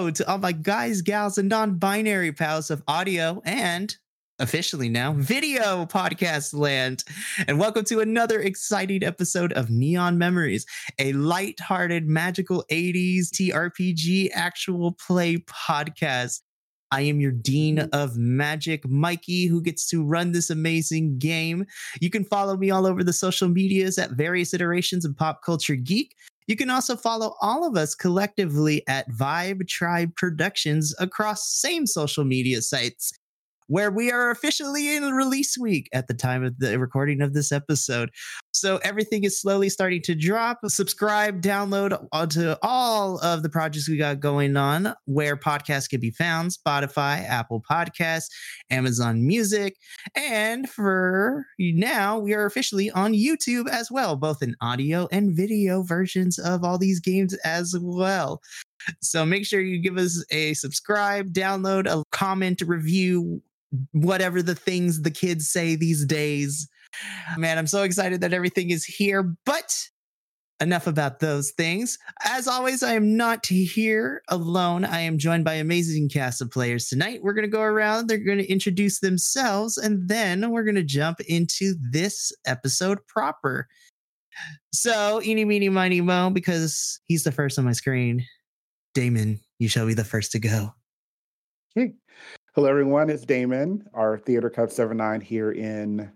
To all my guys, gals, and non binary pals of audio and officially now video podcast land. And welcome to another exciting episode of Neon Memories, a light-hearted, magical 80s TRPG actual play podcast. I am your Dean of Magic, Mikey, who gets to run this amazing game. You can follow me all over the social medias at various iterations of Pop Culture Geek. You can also follow all of us collectively at Vibe Tribe Productions across same social media sites where we are officially in release week at the time of the recording of this episode. So everything is slowly starting to drop. Subscribe, download onto all of the projects we got going on where podcasts can be found Spotify, Apple Podcasts, Amazon Music. And for now, we are officially on YouTube as well, both in audio and video versions of all these games as well. So make sure you give us a subscribe, download, a comment, review, whatever the things the kids say these days. Man, I'm so excited that everything is here, but enough about those things. As always, I am not here alone. I am joined by amazing cast of players tonight. We're going to go around, they're going to introduce themselves, and then we're going to jump into this episode proper. So, eeny, meeny, miny, mo, because he's the first on my screen. Damon, you shall be the first to go. Hey. Hello, everyone. It's Damon, our Theater Cup 79 here in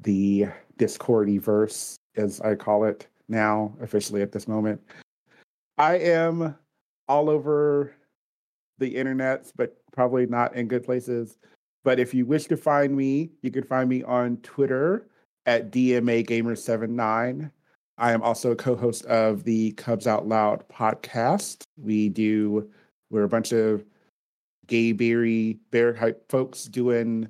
the Discordiverse, as I call it now, officially at this moment. I am all over the internets, but probably not in good places. But if you wish to find me, you can find me on Twitter at DMA Gamer79. I am also a co-host of the Cubs Out Loud podcast. We do we're a bunch of gay berry bear hype folks doing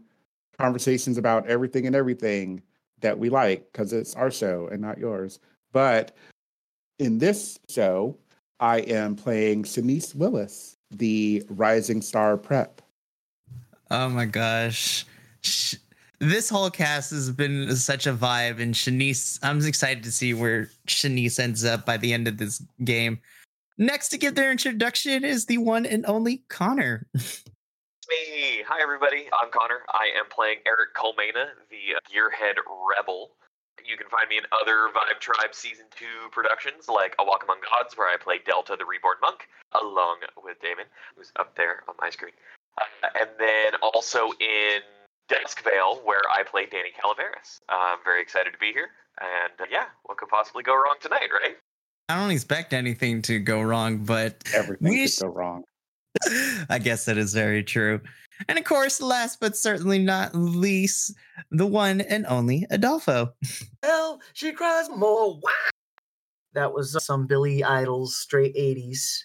conversations about everything and everything that we like because it's our show and not yours. But in this show, I am playing Shanice Willis, the rising star prep. Oh my gosh. This whole cast has been such a vibe, and Shanice, I'm excited to see where Shanice ends up by the end of this game. Next to give their introduction is the one and only Conner. me. Hi, everybody. I'm Conner. I am playing Eric Colmena, the Gearhead Rebel. You can find me in other Vibe Tribe Season 2 productions like A Walk Among Gods, where I play Delta the Reborn Monk, along with Damon, who's up there on my screen. Uh, and then also in Desk Duskvale, where I play Danny Calaveras. I'm very excited to be here. And uh, yeah, what could possibly go wrong tonight, right? I don't expect anything to go wrong, but everything we could go wrong. I guess that is very true. And of course, last but certainly not least, the one and only Adolfo. Hell, she cries more. Wow. That was some Billy Idol's straight 80s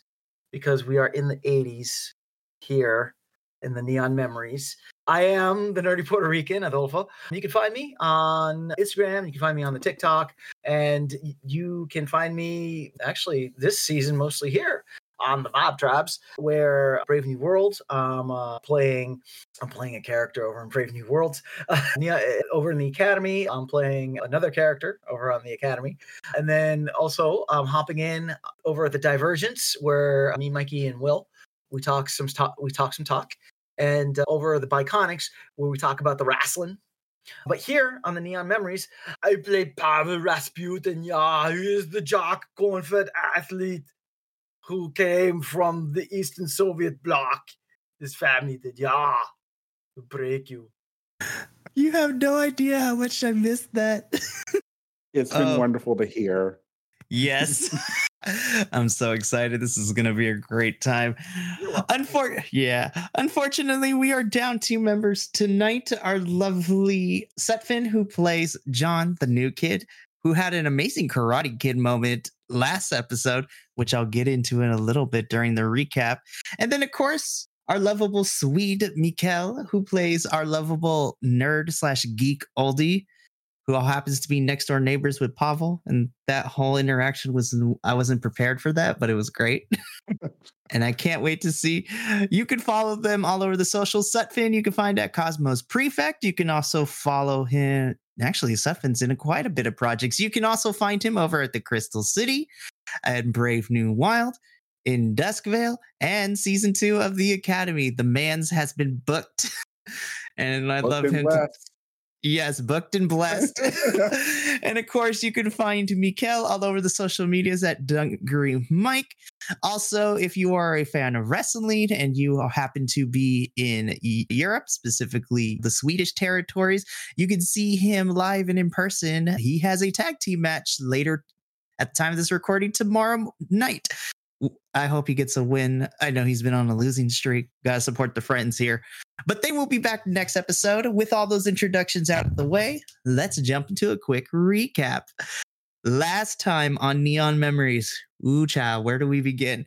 because we are in the 80s here in the Neon Memories. I am the nerdy Puerto Rican, Adolfo. You can find me on Instagram. You can find me on the TikTok, and you can find me actually this season mostly here on the Vibe Tribes, where Brave New World. I'm uh, playing. I'm playing a character over in Brave New Worlds. Yeah, over in the Academy, I'm playing another character over on the Academy, and then also I'm hopping in over at the Divergence, where me, Mikey, and Will we talk some talk. We talk some talk, and uh, over the Biconics, where we talk about the wrestling. But here on the Neon Memories, I play Pavel Rasputin. Yeah, he is the jock for athlete who came from the Eastern Soviet bloc. This family did, yeah, to break you. You have no idea how much I missed that. it's been oh. wonderful to hear. Yes. I'm so excited. This is going to be a great time. Unfor- yeah. Unfortunately, we are down two members tonight. Our lovely Sutphin, who plays John, the new kid, who had an amazing Karate Kid moment last episode, which I'll get into in a little bit during the recap. And then, of course, our lovable Swede Mikael, who plays our lovable nerd slash geek oldie, who all happens to be next door neighbors with Pavel. And that whole interaction was, I wasn't prepared for that, but it was great. and I can't wait to see. You can follow them all over the socials. Sutphin, you can find at Cosmos Prefect. You can also follow him actually Sutphin's in a, quite a bit of projects. You can also find him over at the Crystal City. and Brave New World, in Duskvale, and season two of The Academy. The man's has been booked. and I love him. To, yes, booked and blessed. and of course, you can find Mikael all over the social medias at Dungaree Mike. Also, if you are a fan of wrestling and you happen to be in Europe, specifically the Swedish territories, you can see him live and in person. He has a tag team match later at the time of this recording tomorrow night. I hope he gets a win. I know he's been on a losing streak. Gotta support the friends here. But they will be back next episode with all those introductions out of the way. Let's jump into a quick recap. Last time on Neon Memories, ooh, child, where do we begin?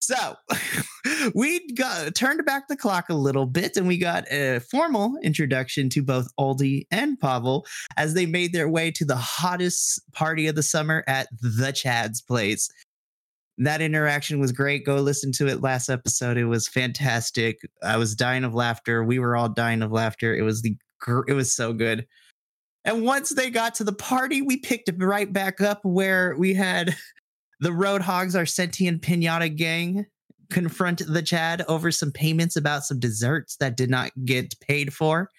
So we got turned back the clock a little bit and we got a formal introduction to both Oldie and Pavel as they made their way to the hottest party of the summer at the Chad's place. That interaction was great. Go listen to it last episode. It was fantastic. I was dying of laughter. We were all dying of laughter. It was the it was so good. And once they got to the party, we picked it right back up where we had the Roadhogs, our sentient pinata gang, confront the Chad over some payments about some desserts that did not get paid for.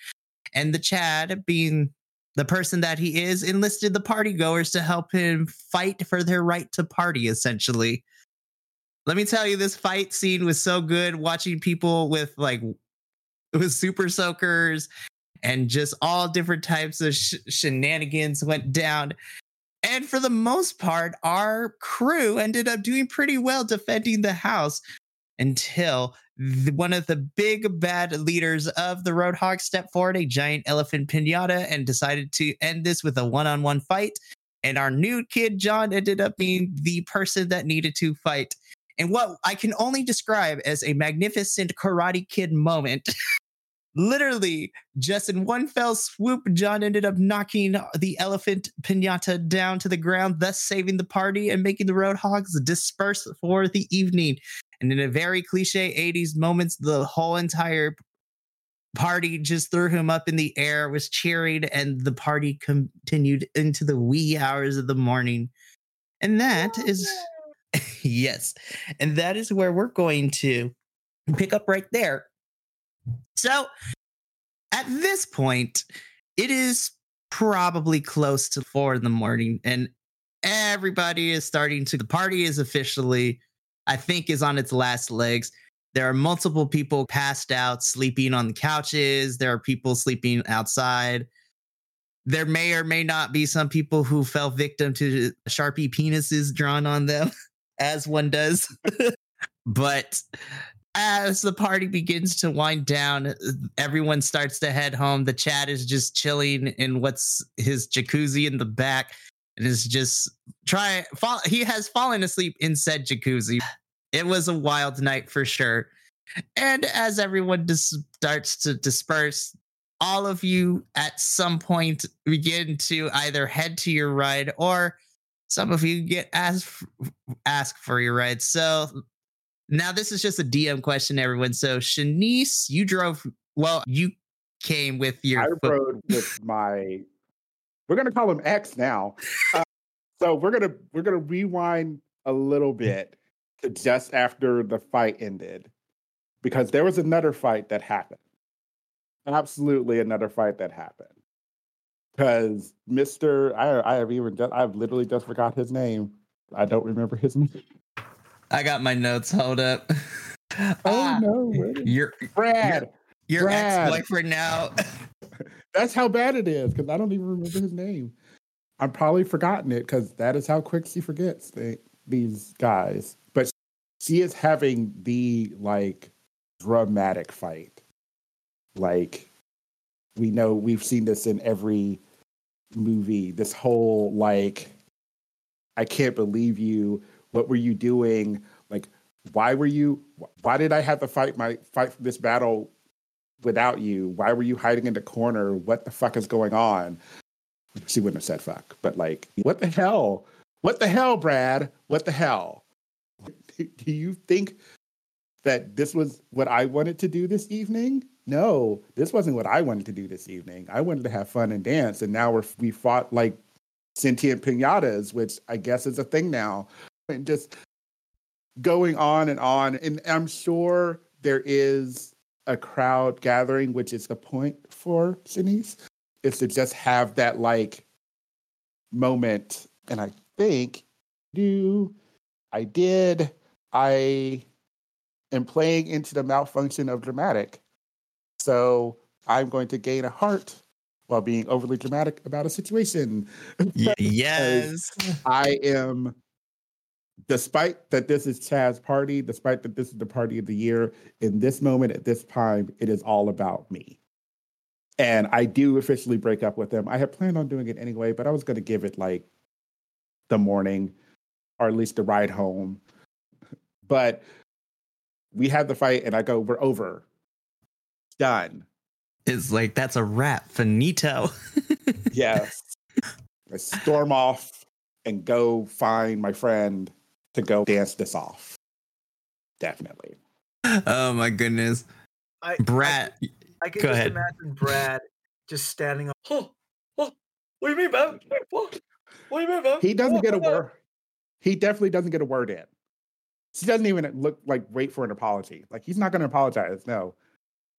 And the Chad, being the person that he is, enlisted the party goers to help him fight for their right to party, essentially. Let me tell you, this fight scene was so good watching people with like with super soakers and just all different types of sh- shenanigans went down. And for the most part, our crew ended up doing pretty well defending the house until the, one of the big bad leaders of the Roadhog stepped forward, a giant elephant pinata, and decided to end this with a one on one fight. And our new kid, John, ended up being the person that needed to fight. And what I can only describe as a magnificent Karate Kid moment literally just in one fell swoop john ended up knocking the elephant pinata down to the ground thus saving the party and making the roadhogs disperse for the evening. And in a very cliche 80s moments the whole entire party just threw him up in the air was cheering and the party continued into the wee hours of the morning. And that is yes. And that is where we're going to pick up right there. So at this point, it is probably close to four in the morning, and everybody is starting to. The party is officially, I think, is on its last legs. There are multiple people passed out, sleeping on the couches. There are people sleeping outside. There may or may not be some people who fell victim to Sharpie penises drawn on them, as one does. but as the party begins to wind down, everyone starts to head home. The chat is just chilling in what's his jacuzzi in the back and is just try fall he has fallen asleep in said jacuzzi. It was a wild night for sure. And as everyone dis- starts to disperse, all of you at some point begin to either head to your ride or some of you get asked ask for your ride. So now, this is just a DM question, everyone. So, Shanice, you drove, well, you came with your. I rode with my, we're going to call him X now. Uh, so, we're going to, we're going to rewind a little bit to just after the fight ended because there was another fight that happened. Absolutely another fight that happened. Because Mr. I, I have even just, I've literally just forgot his name. I don't remember his name. I got my notes. Hold up. Oh ah, no, you're Brad. Your, your ex-boyfriend now. That's how bad it is because I don't even remember his name. I'm probably forgotten it because that is how quick she forgets they, these guys. But she is having the like dramatic fight. Like we know we've seen this in every movie. This whole like I can't believe you what were you doing? Like, why were you? Why did I have to fight my fight this battle without you? Why were you hiding in the corner? What the fuck is going on? She wouldn't have said fuck, but like, what the hell? What the hell, Brad? What the hell? Do you think that this was what I wanted to do this evening? No, this wasn't what I wanted to do this evening. I wanted to have fun and dance, and now we're we fought like sentient pinatas, which I guess is a thing now. And just going on and on. And I'm sure there is a crowd gathering, which is the point for Shanice, is to just have that like moment. And I think do I did. I am playing into the malfunction of dramatic. So I'm going to gain a heart while being overly dramatic about a situation. Yes. I am, despite that this is Chad's party, despite that this is the party of the year, in this moment, at this time, it is all about me. And I do officially break up with him. I had planned on doing it anyway, but I was going to give it like the morning or at least the ride home. But we had the fight, and I go, We're over. Done. It's like that's a wrap. Finito. Yes. I storm off and go find my friend to go dance this off. Definitely. oh my goodness. I, Brad. I, I can go just ahead. imagine Brad just standing up. Oh, oh, what do you mean, man? What? What do you mean, man? He doesn't What? get a word. He definitely doesn't get a word in. He doesn't even look like wait for an apology. Like he's not going to apologize. No,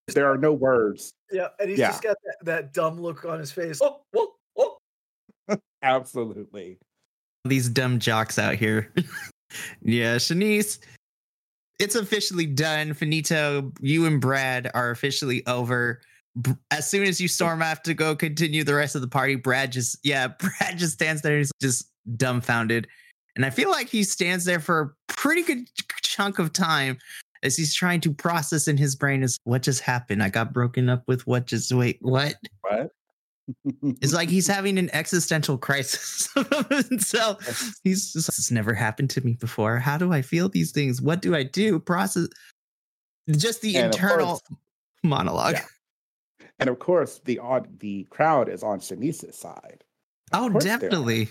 there are no words. Yeah, and he's Yeah. just got that, that dumb look on his face. Oh, what? What? Absolutely. These dumb jocks out here. yeah, Shanice. It's officially done. Finito, you and Brad are officially over. As soon as you storm off to go continue the rest of the party, Brad just, yeah, Brad just stands there. He's just dumbfounded. And I feel like he stands there for a pretty good chunk of time as he's trying to process in his brain is what just happened? I got broken up with what just wait, what? What? It's like he's having an existential crisis. so he's just, this never happened to me before. How do I feel these things? What do I do? Process just the And internal course- monologue. Yeah. and of course, the odd the crowd is on Shanice's side. Oh, course they are. definitely.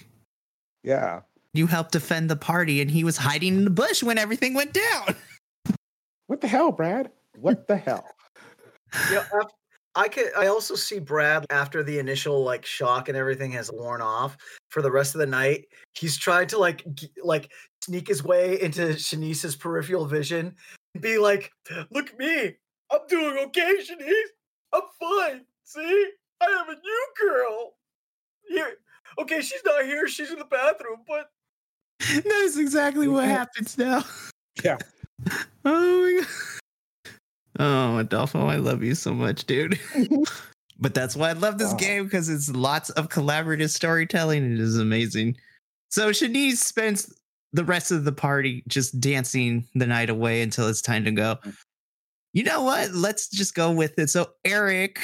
Yeah. You helped defend the party, and he was hiding in the bush when everything went down. What the hell, Brad? What the hell? Yeah, af- I could. I also see Brad after the initial like shock and everything has worn off for the rest of the night. He's trying to like g- like sneak his way into Shanice's peripheral vision and be like, "Look at me, I'm doing okay, Shanice. I'm fine. See, I have a new girl. Here, okay, she's not here. She's in the bathroom, but that is exactly what happens now. Yeah. Oh my god. Oh, Adolfo, I love you so much, dude. but that's why I love this Wow. game because it's lots of collaborative storytelling. It is amazing. So Shanice spends the rest of the party just dancing the night away until it's time to go. You know what? Let's just go with it. So Eric,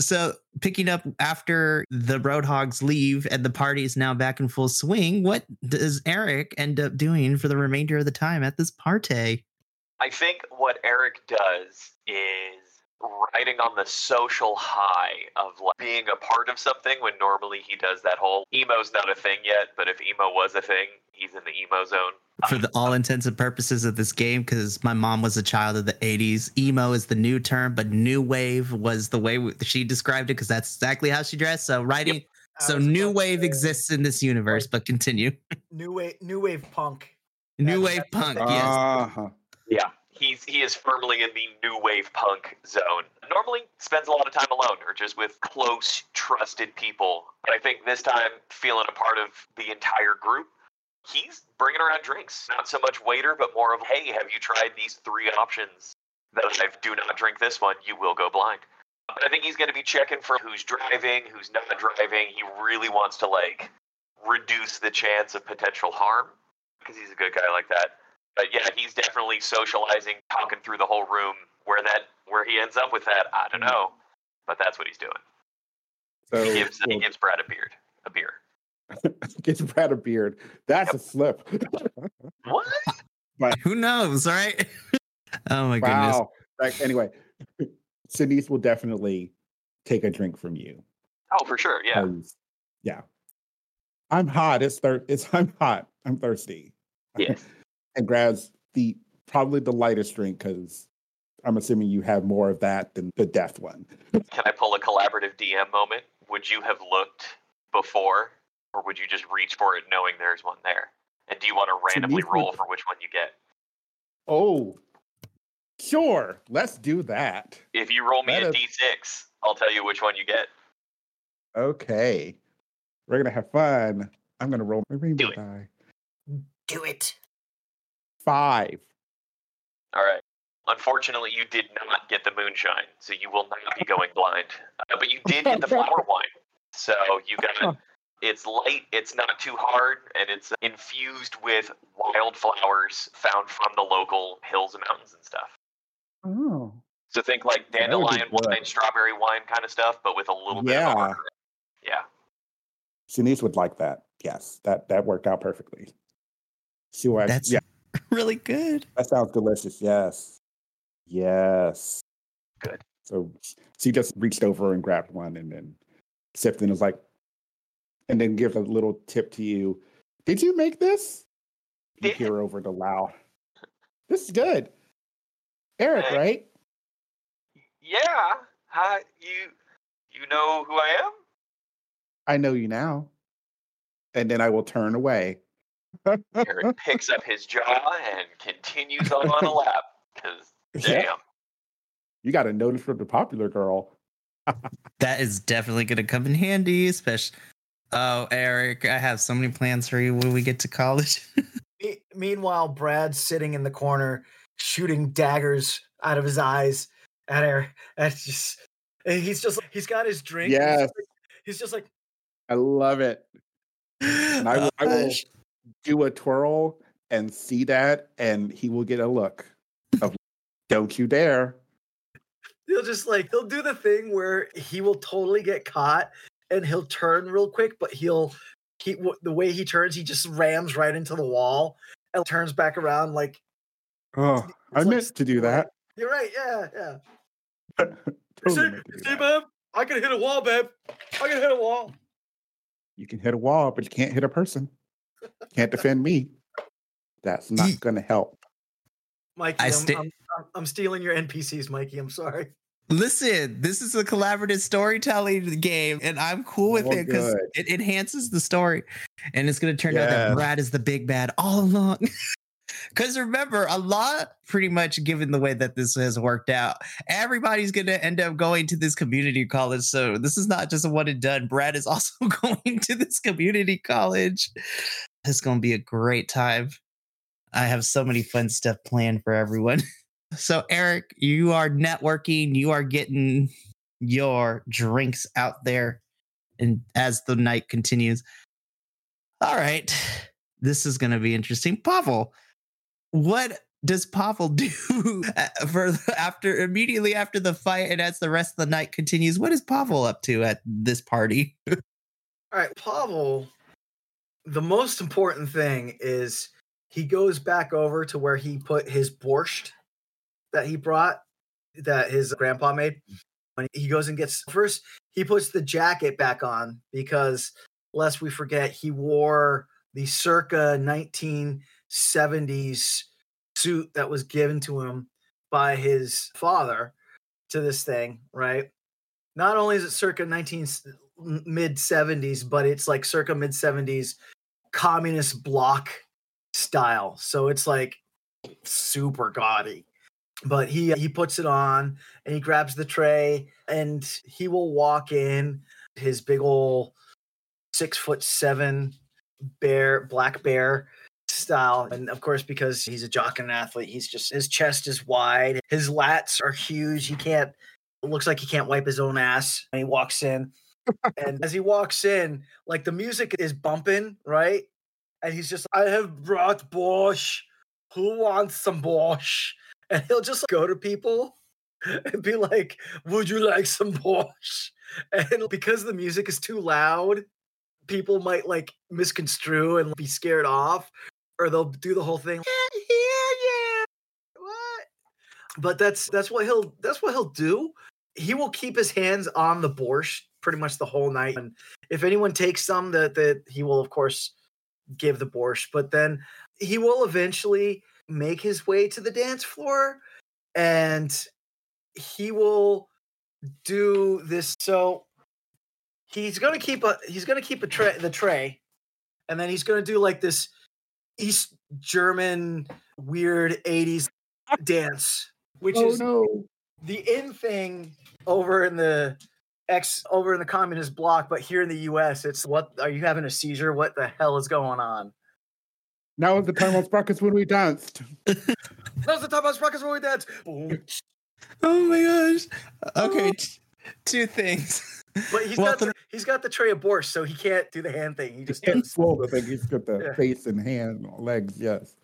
so picking up after the Roadhogs leave and the party is now back in full swing, what does Eric end up doing for the remainder of the time at this party? I think what Eric does is riding on the social high of like being a part of something when normally he does that whole emo's not a thing yet, but if emo was a thing, he's in the emo zone. for the all intents and purposes of this game because my mom was a child of the 80s emo is the new term but new wave was the way w- she described it because that's exactly how she dressed so writing I so new wave say, exists in this universe but continue New wave, new wave punk. new That's- wave that's punk what yes Uh-huh. Yeah, he's he is firmly in the new wave punk zone. Normally spends a lot of time alone or just with close, trusted people. But I think this time, feeling a part of the entire group, he's bringing around drinks. Not so much waiter, but more of, hey, have you tried these three options? That if do not drink this one, you will go blind. But I think he's going to be checking for who's driving, who's not driving. He really wants to like reduce the chance of potential harm because he's a good guy like that but yeah, he's definitely socializing, talking through the whole room. Where that, where he ends up with that, I don't mm-hmm. know, but that's what he's doing. So He gives, he gives Brad a beard, a beer. gives Brad a beard. That's a slip. What? who knows right oh my goodness wow. Like, anyway, Denise will definitely take a drink from you. Oh, for sure. Yeah. Yeah. I'm hot. It's thir- it's I'm hot. I'm thirsty. Yes. And grabs the probably the lightest drink because I'm assuming you have more of that than the death one. Can I pull a collaborative DM moment? Would you have looked before, or would you just reach for it knowing there's one there? And do you want to randomly Denise roll would- for which one you get? Oh, sure. Let's do that. If you roll me That a is- d6, I'll tell you which one you get. Okay. We're gonna have fun. I'm gonna roll my rainbow Do it. die. Do it. Five. All right. Unfortunately, you did not get the moonshine, so you will not be going blind. Uh, but you did get the flower wine, so you got. it. It's light. It's not too hard, and it's infused with wildflowers found from the local hills and mountains and stuff. Oh. So think like That would dandelion good. wine, strawberry wine kind of stuff, but with a little bit Yeah. of harder. Yeah. Shanice would like that. Yes, that that worked out perfectly. She was. That's yeah, really good. that sounds delicious. Yes, yes. Good. So she just reached over and grabbed one and then sipped and was like, and then give a little tip to you. Did you make this? You Did. hear over the loud. This is good. Eric, Hey. right? Yeah. Hi. You. You know who I am? I know you now. And then I will turn away. Eric picks up his jaw and continues on on a lap. Because Yeah. damn. You got a notice from the popular girl. That is definitely going to come in handy, especially. Oh, Eric, I have so many plans for you when we get to college. Me- meanwhile, Brad's sitting in the corner, shooting daggers out of his eyes at Eric. That's just, he's just. He's got his drink. and he's Yes. just like- He's just like. I love it. And I will, I uh, will Gosh. Do a twirl and see that, and he will get a look of "Don't you dare!" He'll just like he'll do the thing where he will totally get caught and he'll turn real quick, but he'll he w- the way he turns, he just rams right into the wall and turns back around like Oh, I like meant to do that. you're right, yeah, yeah. Totally meant to do see, that. babe, I can hit a wall, babe. I can hit a wall. You can hit a wall, but you can't hit a person. Can't defend me. That's not going to help. Mikey, I I'm, sta- I'm, I'm, I'm stealing your NPCs, Mikey. I'm sorry. Listen, this is a collaborative storytelling game, and I'm cool with Oh, it because it enhances the story. And it's going to turn out that Yes. Brad is the big bad all along. Because remember, a lot, pretty much given the way that this has worked out, everybody's going to end up going to this community college. So this is not just a one and done. Brad is also going to this community college. It's going to be a great time. I have so many fun stuff planned for everyone. So, Eric, you are networking, you are getting your drinks out there. And as the night continues, all right, this is going to be interesting. Pavel, what does Pavel do uh, for after immediately after the fight and as the rest of the night continues? What is Pavel up to at this party? All right, Pavel. The most important thing is he goes back over to where he put his borscht that he brought, that his grandpa made. When he goes and gets first, he puts the jacket back on because, lest we forget, he wore the circa 1970s suit that was given to him by his father to this thing, right? Not only is it circa 19 mid 70s, but it's like circa mid 70s communist bloc style. So it's like super gaudy. But he uh, he puts it on and he grabs the tray and he will walk in his big old six foot seven bear black bear style. And of course because he's a jock and an athlete he's just his chest is wide. His lats are huge. He can't it looks like he can't wipe his own ass and he walks in. And as he walks in like the music is bumping right? And he's just i have brought borscht who wants some borscht and he'll just go to people and be like would you like some borscht and because the music is too loud people might like misconstrue and be scared off or they'll do the whole thing. Yeah yeah what? But that's that's what he'll that's what he'll do. He will keep his hands on the borscht pretty much the whole night and if anyone takes some that that he will of course give the borscht but then he will eventually make his way to the dance floor and he will do this so he's going to keep a he's to keep a tray the tray and then he's going to do like this East German weird 80s dance, which oh is no. the in thing over in the ex over in the communist bloc, but here in the US, it's what are you having a seizure? What the hell is going on? Now is the time on Sprockets when we danced. Now's the time of sprockets when we danced. Oh my gosh. Okay, oh. t- two things. But he's Well, got the, he's got the tray of borscht, so he can't do the hand thing. He just Can't does. swallow the thing. He's got the Yeah. face and hand, legs. Yes.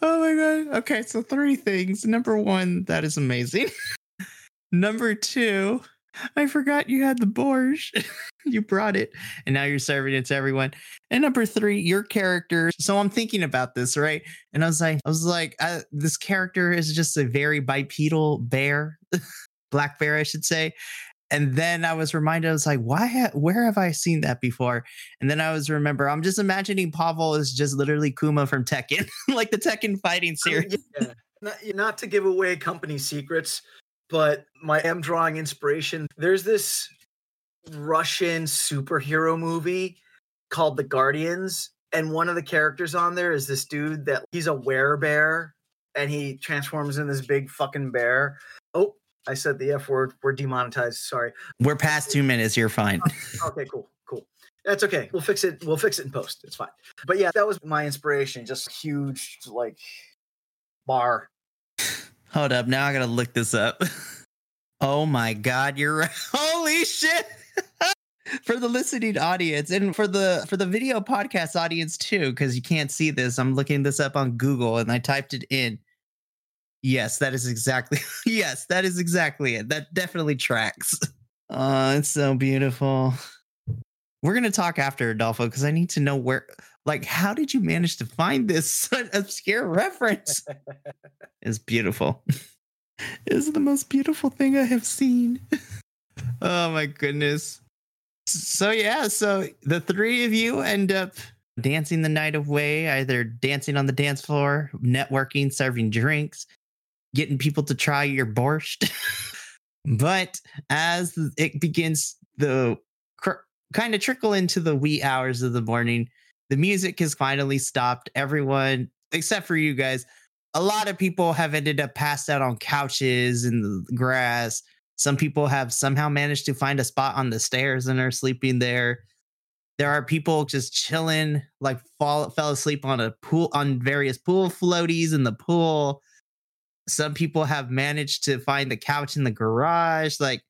Oh my god. Okay, so three things. Number one, that is amazing. Number two, I forgot you had the borscht. you brought it, and now you're serving it to everyone. And number three, your character. So I'm thinking about this, right? And I was like, I was like, uh, this character is just a very bipedal bear, black bear, I should say. And then I was reminded, I was like, why? Ha- where have I seen that before? And then I was remember, I'm just imagining Pavel is just literally Kuma from Tekken, like the Tekken fighting oh, series. Yeah. Not, not to give away company secrets, but my am drawing inspiration. There's this Russian superhero movie called The Guardians, and one of the characters on there is this dude that he's a werebear and he transforms in this big fucking bear. I said the F word. We're demonetized. Sorry. We're past two minutes. You're fine. Okay, cool, cool. That's okay. We'll fix it. We'll fix it in post. It's fine. But yeah, that was my inspiration. Just huge, like bar. Hold up. Now I gotta look this up. Oh my god, you're right. Holy shit. for the listening audience and for the for the video podcast audience too, because you can't see this. I'm looking this up on Google and I typed it in. Yes, that is exactly yes, that is exactly it. That definitely tracks. Oh, it's so beautiful. We're gonna talk after Adolfo because I need to know where like how did you manage to find this obscure reference? It's beautiful. It's the most beautiful thing I have seen. oh my goodness. So yeah, so the three of you end up dancing the night away, either dancing on the dance floor, networking, serving drinks, getting people to try your borscht. but as it begins the cr- kind of trickle into the wee hours of the morning, the music has finally stopped. Everyone, except for you guys, a lot of people have ended up passed out on couches in the grass. Some people have somehow managed to find a spot on the stairs and are sleeping there. There are people just chilling, like fall fell asleep on a pool on various pool floaties in the pool. Some people have managed to find the couch in the garage. Like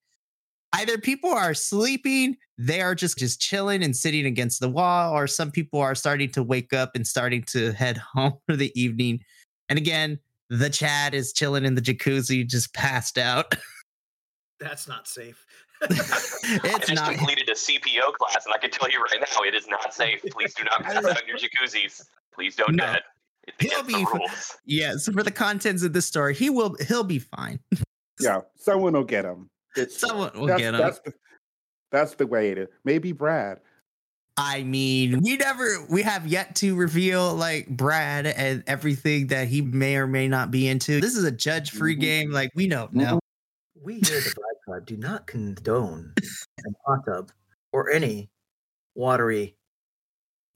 either people are sleeping, they are just just chilling and sitting against the wall, or some people are starting to wake up and starting to head home for the evening. And again, the Chad is chilling in the jacuzzi, just passed out. That's not safe. I just not. completed a CPO class, and I can tell you right now, it is not safe. Please do not pass out in your jacuzzis. Please don't No. do it. It's He'll be- rules. Yeah. So for the contents of this story, he will. He'll be fine. Yeah. Someone will get him. It's Someone will that's, get him. That's the, that's the way it is. Maybe Brad. I mean, we never. We have yet to reveal like Brad and everything that he may or may not be into. This is a judge-free Mhm. game. Like we don't know. We here at the Vibe Tribe do not condone a hot tub or any watery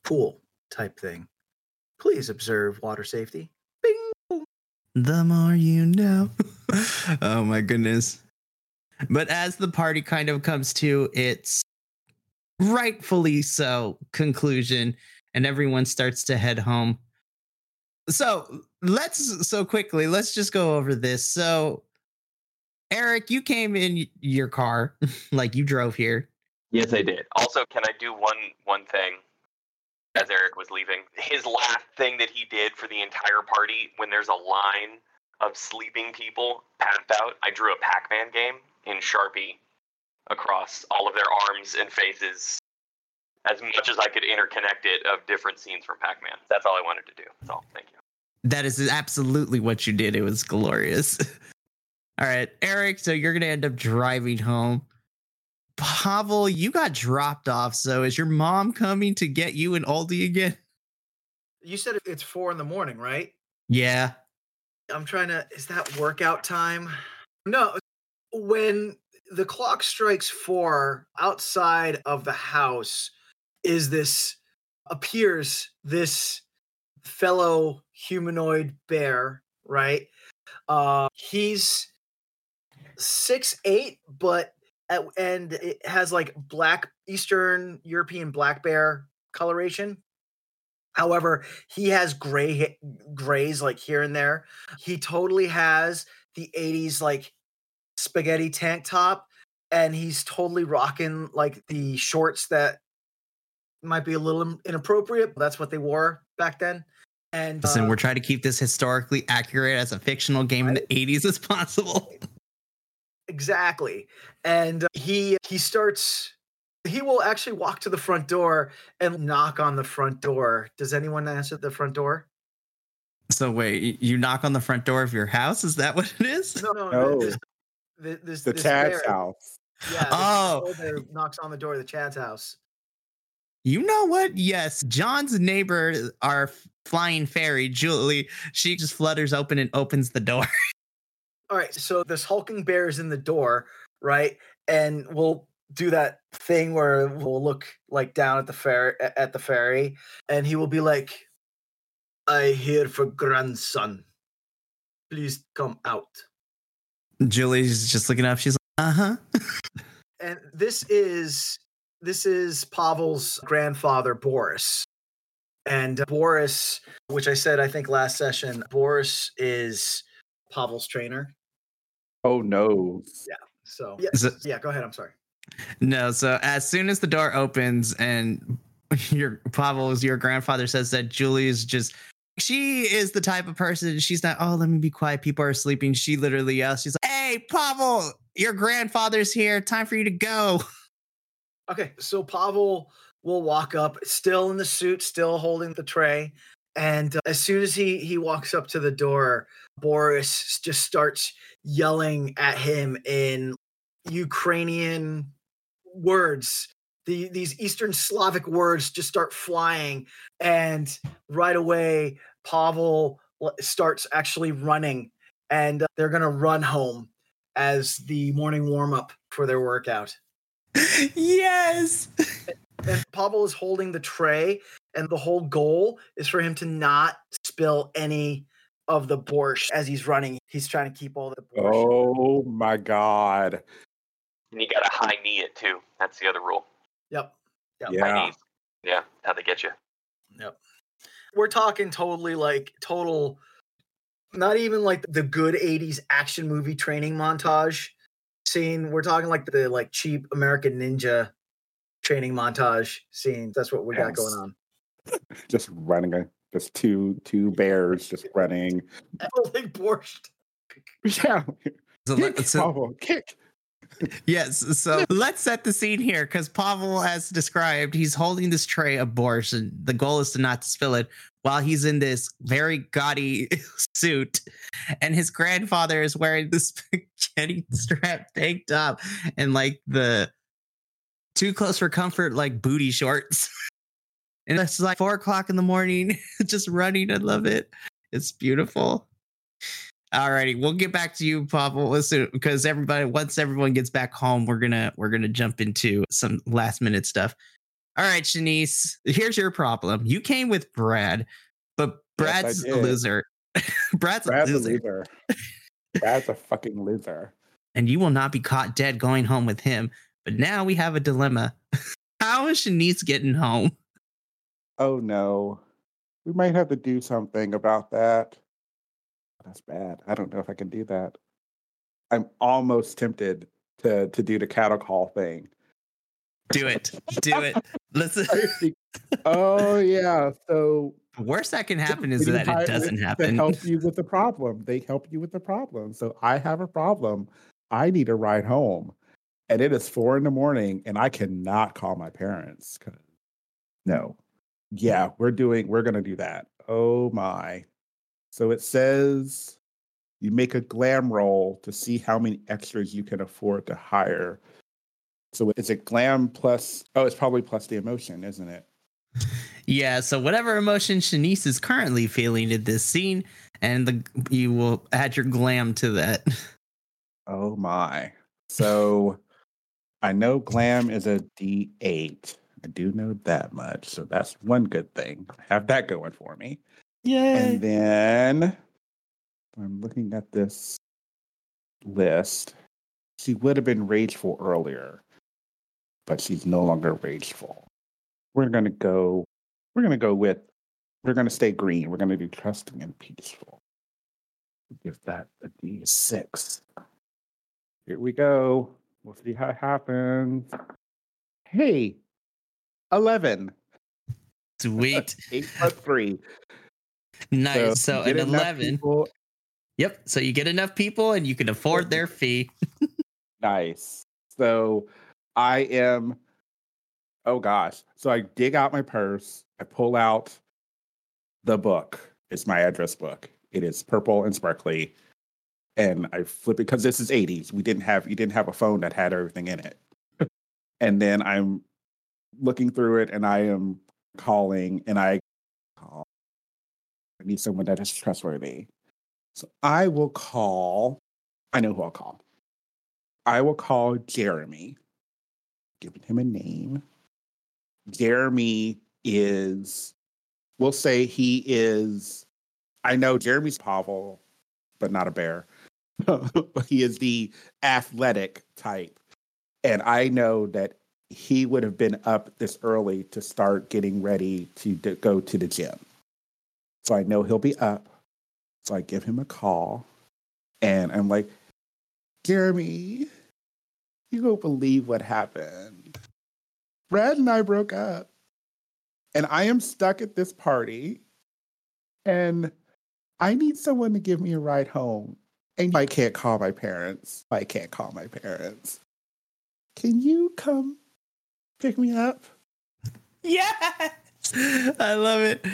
pool type thing. Please observe water safety. Bing. The more you know. oh my goodness. But as the party kind of comes to its rightfully so conclusion and everyone starts to head home. So let's so quickly, let's just go over this. So Eric, you came in your car, like you drove here. Yes, I did. Also, can I do one one thing? As Eric was leaving, his last thing that he did for the entire party, when there's a line of sleeping people passed out, I drew a Pac-Man game in Sharpie across all of their arms and faces, as much as I could interconnect it of different scenes from Pac-Man. That's all I wanted to do. That's all. Thank you. That is absolutely what you did. It was glorious. All right, Eric, so you're going to end up driving home. Pavel, you got dropped off. So is your mom coming to get you and Oldie again? You said it's four in the morning, right? Yeah. I'm trying to. Is that workout time? No. When the clock strikes four outside of the house, is this appears this fellow humanoid bear, right? Uh, he's six eight, but and it has like black Eastern European black bear coloration. However, he has gray grays like here and there. He totally has the 80s like spaghetti tank top and he's totally rocking like the shorts that might be a little inappropriate. But that's what they wore back then. And Listen, uh, we're trying to keep this historically accurate as a fictional game in the 80s as possible. Exactly. And uh, he he starts he will actually walk to the front door and knock on the front door. Does anyone answer the front door? So wait, you knock on the front door of your house? Is that what it is? No, no, No. This, this, this, The this Chad's bear- house. Yeah. this Oh. old knocks on the door of the Chad's house. You know what? Yes, John's neighbor, our flying fairy, Julie, she just flutters open and opens the door. All right, so this hulking bear is in the door, right? And we'll do that thing where we'll look like down at the fair at the ferry, and he will be like, "I here for grandson. Please come out." Julie's just looking up. She's like, uh huh. And this is this is Pavel's grandfather, Boris. And Boris, which I said I think last session, Boris is Pavel's trainer. Oh no. So yeah, so, it- yeah. Go ahead. I'm sorry. No, so as soon as the door opens and your Pavel's your grandfather says that Julie is just she is the type of person she's not oh let me be quiet people are sleeping she literally yells she's like hey Pavel your grandfather's here time for you to go Okay, so Pavel will walk up, still in the suit, still holding the tray, and uh, as soon as he he walks up to the door, Boris just starts yelling at him in Ukrainian words. The, these Eastern Slavic words just start flying, and right away, Pavel starts actually running, and uh, they're gonna run home as the morning warm up for their workout yes and Pavel is holding the tray, and the whole goal is for him to not spill any of the borscht as he's running. He's trying to keep all the borscht. Oh my god. And you got to high knee it too. That's the other rule. Yep. Yep. Yeah. High knees. Yeah, how they get you. Yep. We're talking totally like total, not even like the good 80s action movie training montage scene. We're talking like the like cheap American Ninja training montage scene. That's what we got going on. Just running a just two two bears just running. Holding borscht. Yeah. so, let- Kick, so- Pavel, kick. yes so let's set the scene here because Pavel as described he's holding this tray of borscht and the goal is to not spill it while he's in this very gaudy suit and his grandfather is wearing this spaghetti strap tank top and like the too close for comfort like booty shorts and it's like four o'clock in the morning just running i love it it's beautiful Alrighty, we'll get back to you, Pavel, listen, because everybody once everyone gets back home, we're gonna we're gonna jump into some last minute stuff. All right, Shanice, here's your problem. You came with Brad, but Yes, Brad's a loser. Brad's, Brad's a a loser, loser. Brad's a fucking loser. and you will not be caught dead going home with him. But now we have a dilemma. How is Shanice getting home? Oh no. We might have to do something about that. Oh, that's bad. I don't know if I can do that. I'm almost tempted to to do the cattle call thing. Do it. Do it. Listen, oh yeah. So the worst that can happen is that it doesn't happen. help you with the problem. They help you with the problem. So I have a problem. I need a ride home. And it is four in the morning and I cannot call my parents. No. Yeah, we're doing we're gonna do that. Oh my. So it says you make a glam roll to see how many extras you can afford to hire. So is it glam plus oh it's probably plus the emotion, isn't it? Yeah, so whatever emotion Shanice is currently feeling in this scene, and the you will add your glam to that. Oh my. So I know glam is a D8. I do know that much. So that's one good thing. Have that going for me. Yeah. And then I'm looking at this list. She would have been rageful earlier, but she's no longer rageful. We're gonna go. We're gonna go with. We're gonna stay green. We're gonna be trusting and peaceful. Give that a D six. Here we go. We'll see how it happens. Hey, eleven. Sweet. Eight plus three. Nice. So, get an 11. people- Yep. So you get enough people and you can afford their fee. Nice. So I am, oh gosh. So I dig out my purse, I pull out the book. It's my address book. It is purple and sparkly. And I flip it because this is 80s. We didn't have, you didn't have a phone that had everything in it. and then I'm looking through it and I am calling and I call. I need someone that is trustworthy. So I will call, I know who I'll call. I will call Jeremy, giving him a name. Jeremy is, we'll say he is, I know Jeremy's Pavel, but not a bear. he is the athletic type. And I know that he would have been up this early to start getting ready to d- go to the gym. So I know he'll be up. So I give him a call and I'm like, Jeremy, you won't believe what happened. Brad and I broke up, and I am stuck at this party, and I need someone to give me a ride home. And I can't call my parents. I can't call my parents. Can you come pick me up? Yeah. I love it.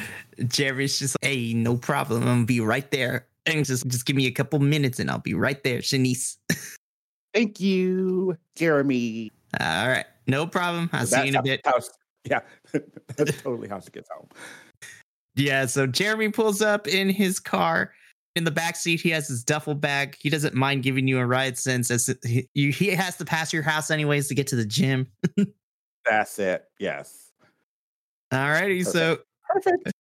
Jerry's just like, hey, no problem. I'm gonna be right there. And just just give me a couple minutes and I'll be right there, Shanice. Thank you, Jeremy. All right. No problem. I'll see you in a bit. how- yeah, that's totally how she gets home. Yeah, so Jeremy pulls up in his car. In the back seat, he has his duffel bag. He doesn't mind giving you a ride since as he, he has to pass your house anyways to get to the gym. That's it. Yes. Alrighty, so Perfect.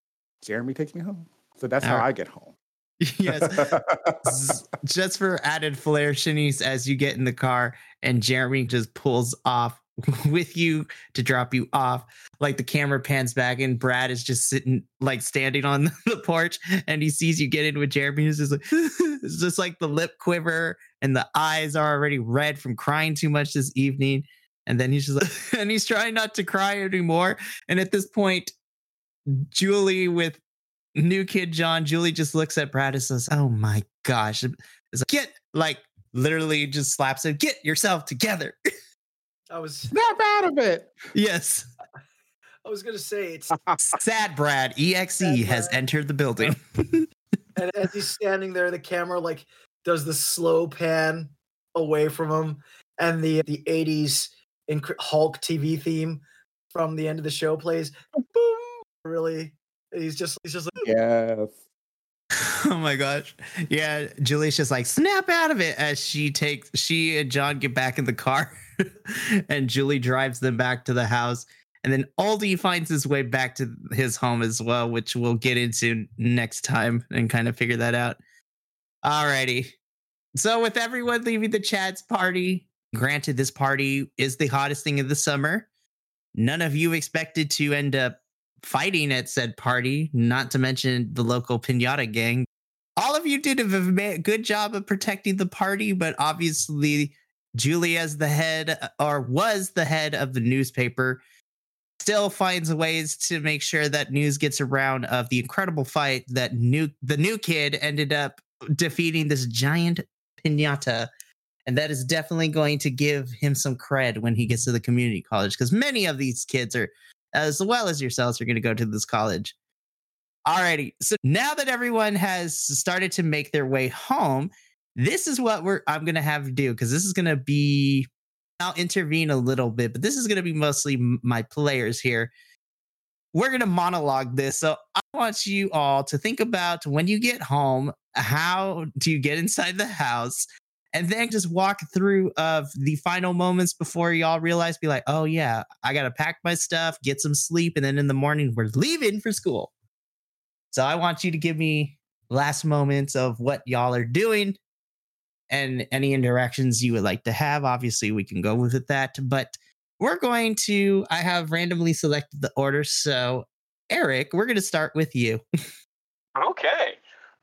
Jeremy takes me home. So that's how All right. I get home. yes, just for added flair, Shanice, as you get in the car and Jeremy just pulls off with you to drop you off. Like the camera pans back and Brad is just sitting, like standing on the porch, and he sees you get in with Jeremy. He's just like, it's just like the lip quiver and the eyes are already red from crying too much this evening. And then he's just like, and he's trying not to cry anymore. And at this point, Julie with new kid John, Julie just looks at Brad and says, Oh my gosh. It's like, get like literally just slaps him, get yourself together. I was Snap out of it. yes. I was gonna say it's Sad Brad EXE Sad has Brad. entered the building. and as he's standing there, the camera like does the slow pan away from him, and the the '80s inc- Hulk TV theme from the end of the show plays. Boom! Really, he's just he's just like Yes. oh my gosh. Yeah, Julie's just like snap out of it as she takes she and John get back in the car and Julie drives them back to the house. And then Oldie finds his way back to his home as well, which we'll get into next time and kind of figure that out. Alrighty. So with everyone leaving the Chad's party, granted this party is the hottest thing of the summer. None of you expected to end up fighting at said party, not to mention the local pinata gang. All of you did a good job of protecting the party, but obviously, Julie, as the head uh, or was the head of the newspaper, still finds ways to make sure that news gets around of the incredible fight that new the new kid ended up defeating this giant pinata. And that is definitely going to give him some cred when he gets to the community college because many of these kids are as well as yourselves are going to go to this college. Alrighty. So now that everyone has started to make their way home, this is what we're I'm gonna have to do because this is gonna be I'll intervene a little bit, but this is gonna be mostly my players here. We're gonna monologue this. So I want you all to think about when you get home, how do you get inside the house? And then just walk through of the final moments before y'all realize, be like, oh yeah, I gotta pack my stuff, get some sleep, and then in the morning we're leaving for school. So I want you to give me last moments of what y'all are doing and any interactions you would like to have. Obviously, we can go with that, but we're going to, I have randomly selected the order. So, Eric, we're going to start with you. Okay.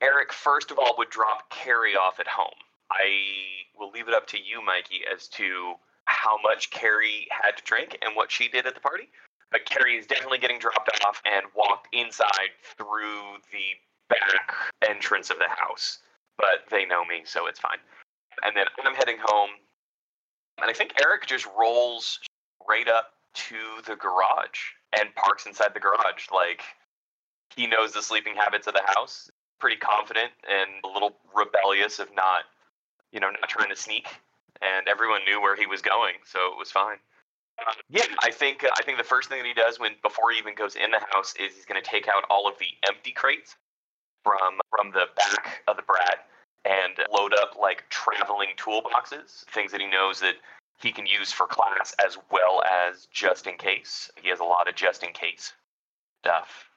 Eric, first of all, would drop Carrie off at home. I will leave it up to you, Mikey, as to how much Carrie had to drink and what she did at the party. But Carrie is definitely getting dropped off and walked inside through the back entrance of the house. But they know me, so it's fine. And then I'm heading home. And I think Eric just rolls right up to the garage and parks inside the garage. Like, he knows the sleeping habits of the house. Pretty confident and a little rebellious of not, you know, not trying to sneak. And everyone knew where he was going, so it was fine. Uh, yeah, I think uh, I think the first thing that he does when before he even goes in the house is he's going to take out all of the empty crates from from the back of the Brad and load up like traveling toolboxes, things that he knows that he can use for class as well as just in case. He has a lot of just in case stuff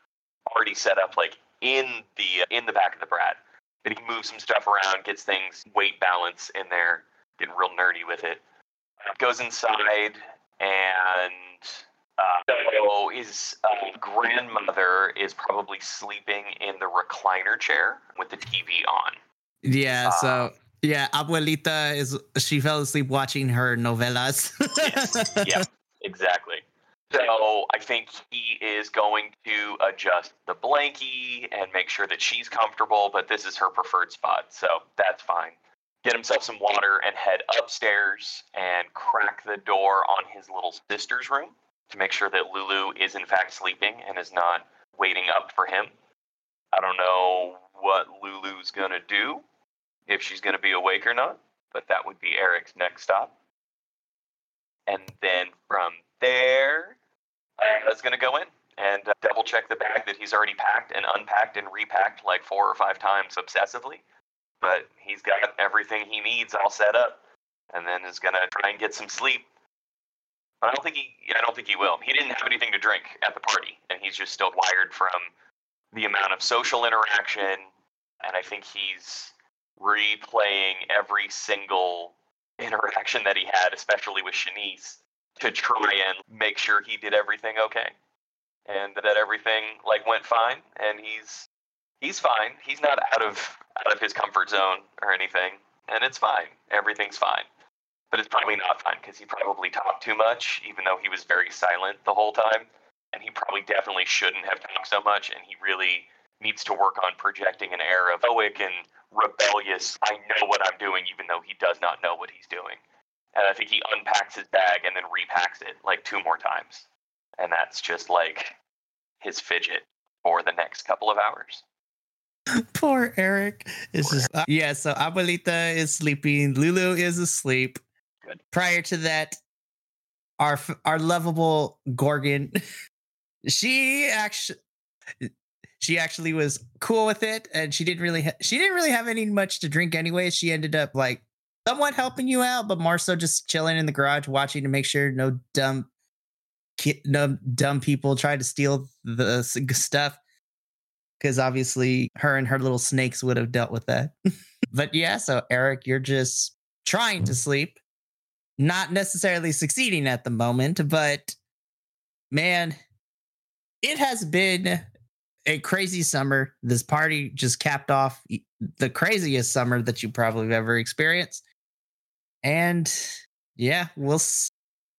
already set up like in the in the back of the Brad. He moves some stuff around, gets things weight balance in there, getting real nerdy with it. Goes inside and uh, so his uh, grandmother is probably sleeping in the recliner chair with the TV on. Yeah, so um, yeah, abuelita is she fell asleep watching her novelas. yes, yeah, exactly. So I think he is going to adjust the blankie and make sure that she's comfortable, but this is her preferred spot, so that's fine. Get himself some water and head upstairs and crack the door on his little sister's room to make sure that Lulu is in fact sleeping and is not waiting up for him. I don't know what Lulu's gonna do, if she's gonna be awake or not, but that would be Eric's next stop. And then from there, is going to go in and uh, double check the bag that he's already packed and unpacked and repacked like four or five times obsessively. But he's got everything he needs all set up, and then is going to try and get some sleep. But I don't think he. I don't think he will. He didn't have anything to drink at the party, and he's just still wired from the amount of social interaction. And I think he's replaying every single interaction that he had, especially with Shanice, to try and make sure he did everything okay and that everything like went fine. And he's he's fine. He's not out of out of his comfort zone or anything. And it's fine. Everything's fine. But it's probably not fine because he probably talked too much even though he was very silent the whole time. And he probably definitely shouldn't have talked so much. And he really needs to work on projecting an air of stoic and rebellious i know what i'm doing even though he does not know what he's doing and I think he unpacks his bag and then repacks it like two more times. And that's just like his fidget for the next couple of hours. Poor Eric is just uh, yeah. So Abuelita is sleeping. Lulu is asleep. Good. Prior to that, our our lovable Gorgon, she actually she actually was cool with it, and she didn't really ha- she didn't really have any much to drink anyway. She ended up like somewhat helping you out, but more so just chilling in the garage, watching to make sure no dumb, no dumb people try to steal the stuff. Because obviously, her and her little snakes would have dealt with that. but yeah, so Eric, you're just trying to sleep, not necessarily succeeding at the moment, but man, it has been a crazy summer. This party just capped off the craziest summer that you probably ever experienced and yeah, we'll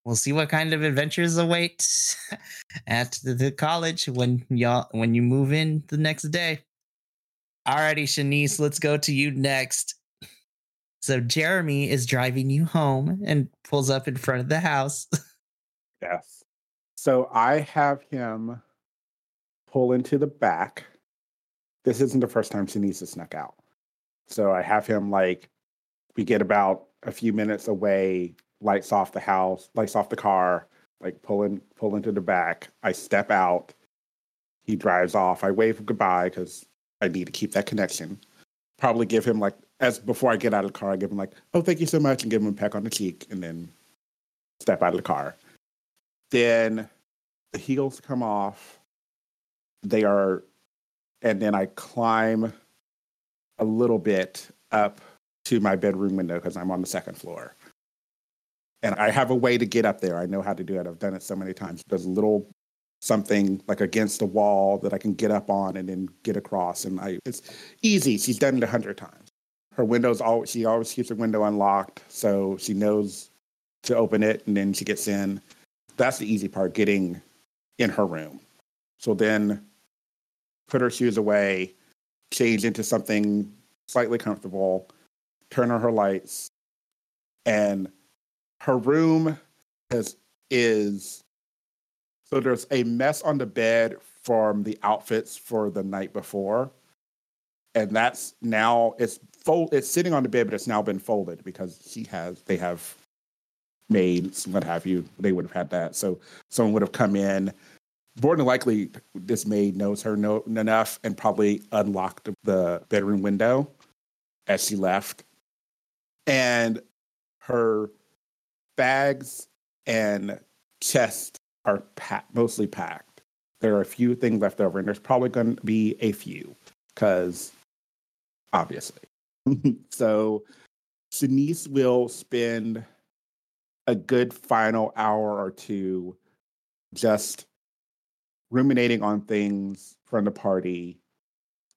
we'll see what kind of adventures await at the college when y'all when you move in the next day. Alrighty, Shanice, let's go to you next. So Jeremy is driving you home and pulls up in front of the house. yes. So I have him pull into the back. This isn't the first time Shanice has snuck out. So I have him like we get about a few minutes away, lights off the house, lights off the car, like pulling pull into the back. I step out. He drives off. I wave goodbye because I need to keep that connection. Probably give him like as before I get out of the car, I give him like, oh, thank you so much, and give him a peck on the cheek, and then step out of the car. Then the heels come off. They are and then I climb a little bit up to my bedroom window because I'm on the second floor. And I have a way to get up there. I know how to do it. I've done it so many times. There's a little something like against the wall that I can get up on and then get across. And I it's easy. She's done it a hundred times. Her window's always she always keeps her window unlocked, so she knows to open it and then she gets in. That's the easy part, getting in her room. So then put her shoes away, change into something slightly comfortable, turn on her lights, and her room has is so there's a mess on the bed from the outfits for the night before. And that's now it's fold it's sitting on the bed, but it's now been folded because she has they have maids, what have you. They would have had that. So someone would have come in. More than likely, this maid knows her no, enough and probably unlocked the bedroom window as she left. And her bags and chest are packed, mostly packed. There are a few things left over, and there's probably going to be a few because obviously. so Shanice will spend a good final hour or two just ruminating on things from the party.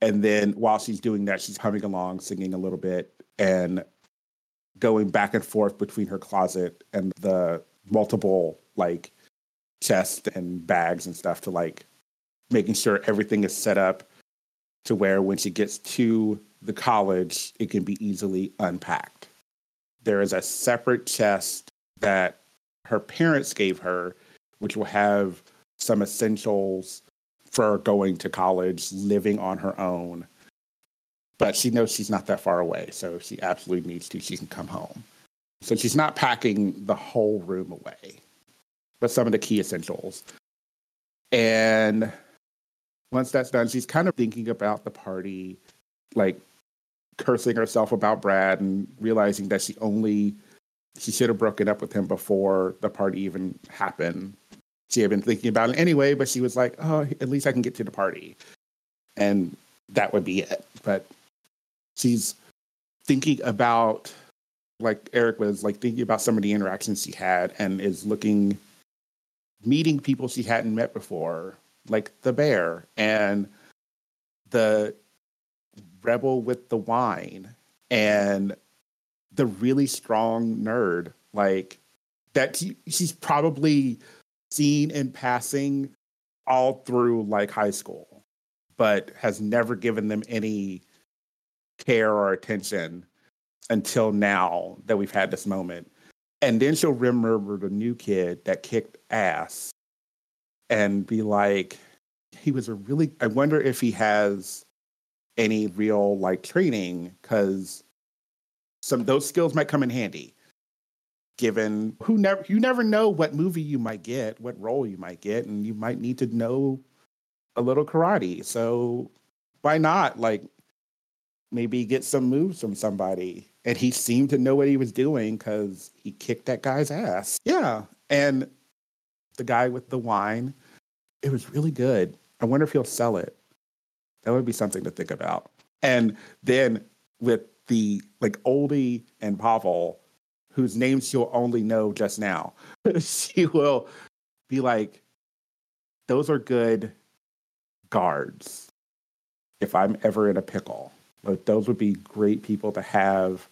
And then while she's doing that, she's humming along, singing a little bit, and going back and forth between her closet and the multiple like chests and bags and stuff to like making sure everything is set up to where when she gets to the college, it can be easily unpacked. There is a separate chest that her parents gave her, which will have some essentials for going to college, living on her own. But she knows she's not that far away, so if she absolutely needs to, she can come home. So she's not packing the whole room away, but some of the key essentials. And once that's done, she's kind of thinking about the party, like cursing herself about Brad and realizing that she only she should have broken up with him before the party even happened. She had been thinking about it anyway, but she was like, "Oh, at least I can get to the party," and that would be it. But she's thinking about, like Eric was like thinking about some of the interactions she had, and is looking, meeting people she hadn't met before, like the bear and the rebel with the wine and the really strong nerd like that she, she's probably seen in passing all through like high school but has never given them any care or attention until now that we've had this moment. And then she'll remember the new kid that kicked ass and be like he was a really i wonder if he has any real like training because some those skills might come in handy given who never you never know what movie you might get what role you might get and you might need to know a little karate. So why not like maybe get some moves from somebody. And he seemed to know what he was doing because he kicked that guy's ass. Yeah. And the guy with the wine it was really good. I wonder if he'll sell it. That would be something to think about. And then with the like Oldie and Pavel, whose names she'll only know just now. she will be like, those are good guards. If I'm ever in a pickle, like those would be great people to have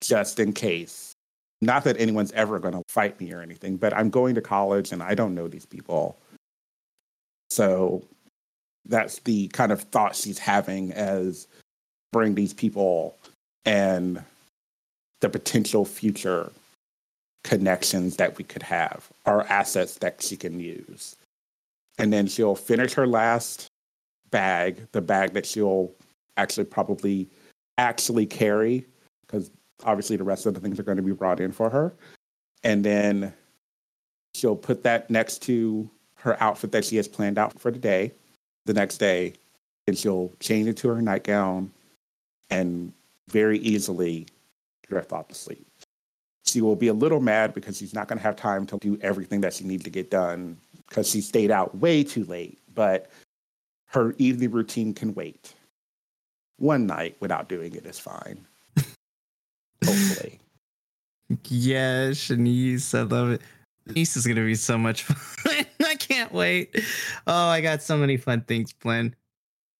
just in case. Not that anyone's ever going to fight me or anything, but I'm going to college and I don't know these people. So that's the kind of thought she's having as bring these people and the potential future connections that we could have or assets that she can use. And then she'll finish her last bag, the bag that she'll actually probably actually carry, because obviously the rest of the things are going to be brought in for her. And then she'll put that next to her outfit that she has planned out for the day, the next day, and she'll change it to her nightgown and very easily drift off to sleep. She will be a little mad because she's not going to have time to do everything that she needs to get done because she stayed out way too late. But her evening routine can wait. One night without doing it is fine. Hopefully. Yeah, Shanice, I love it. Shanice is gonna be so much fun. I can't wait. Oh, I got so many fun things planned.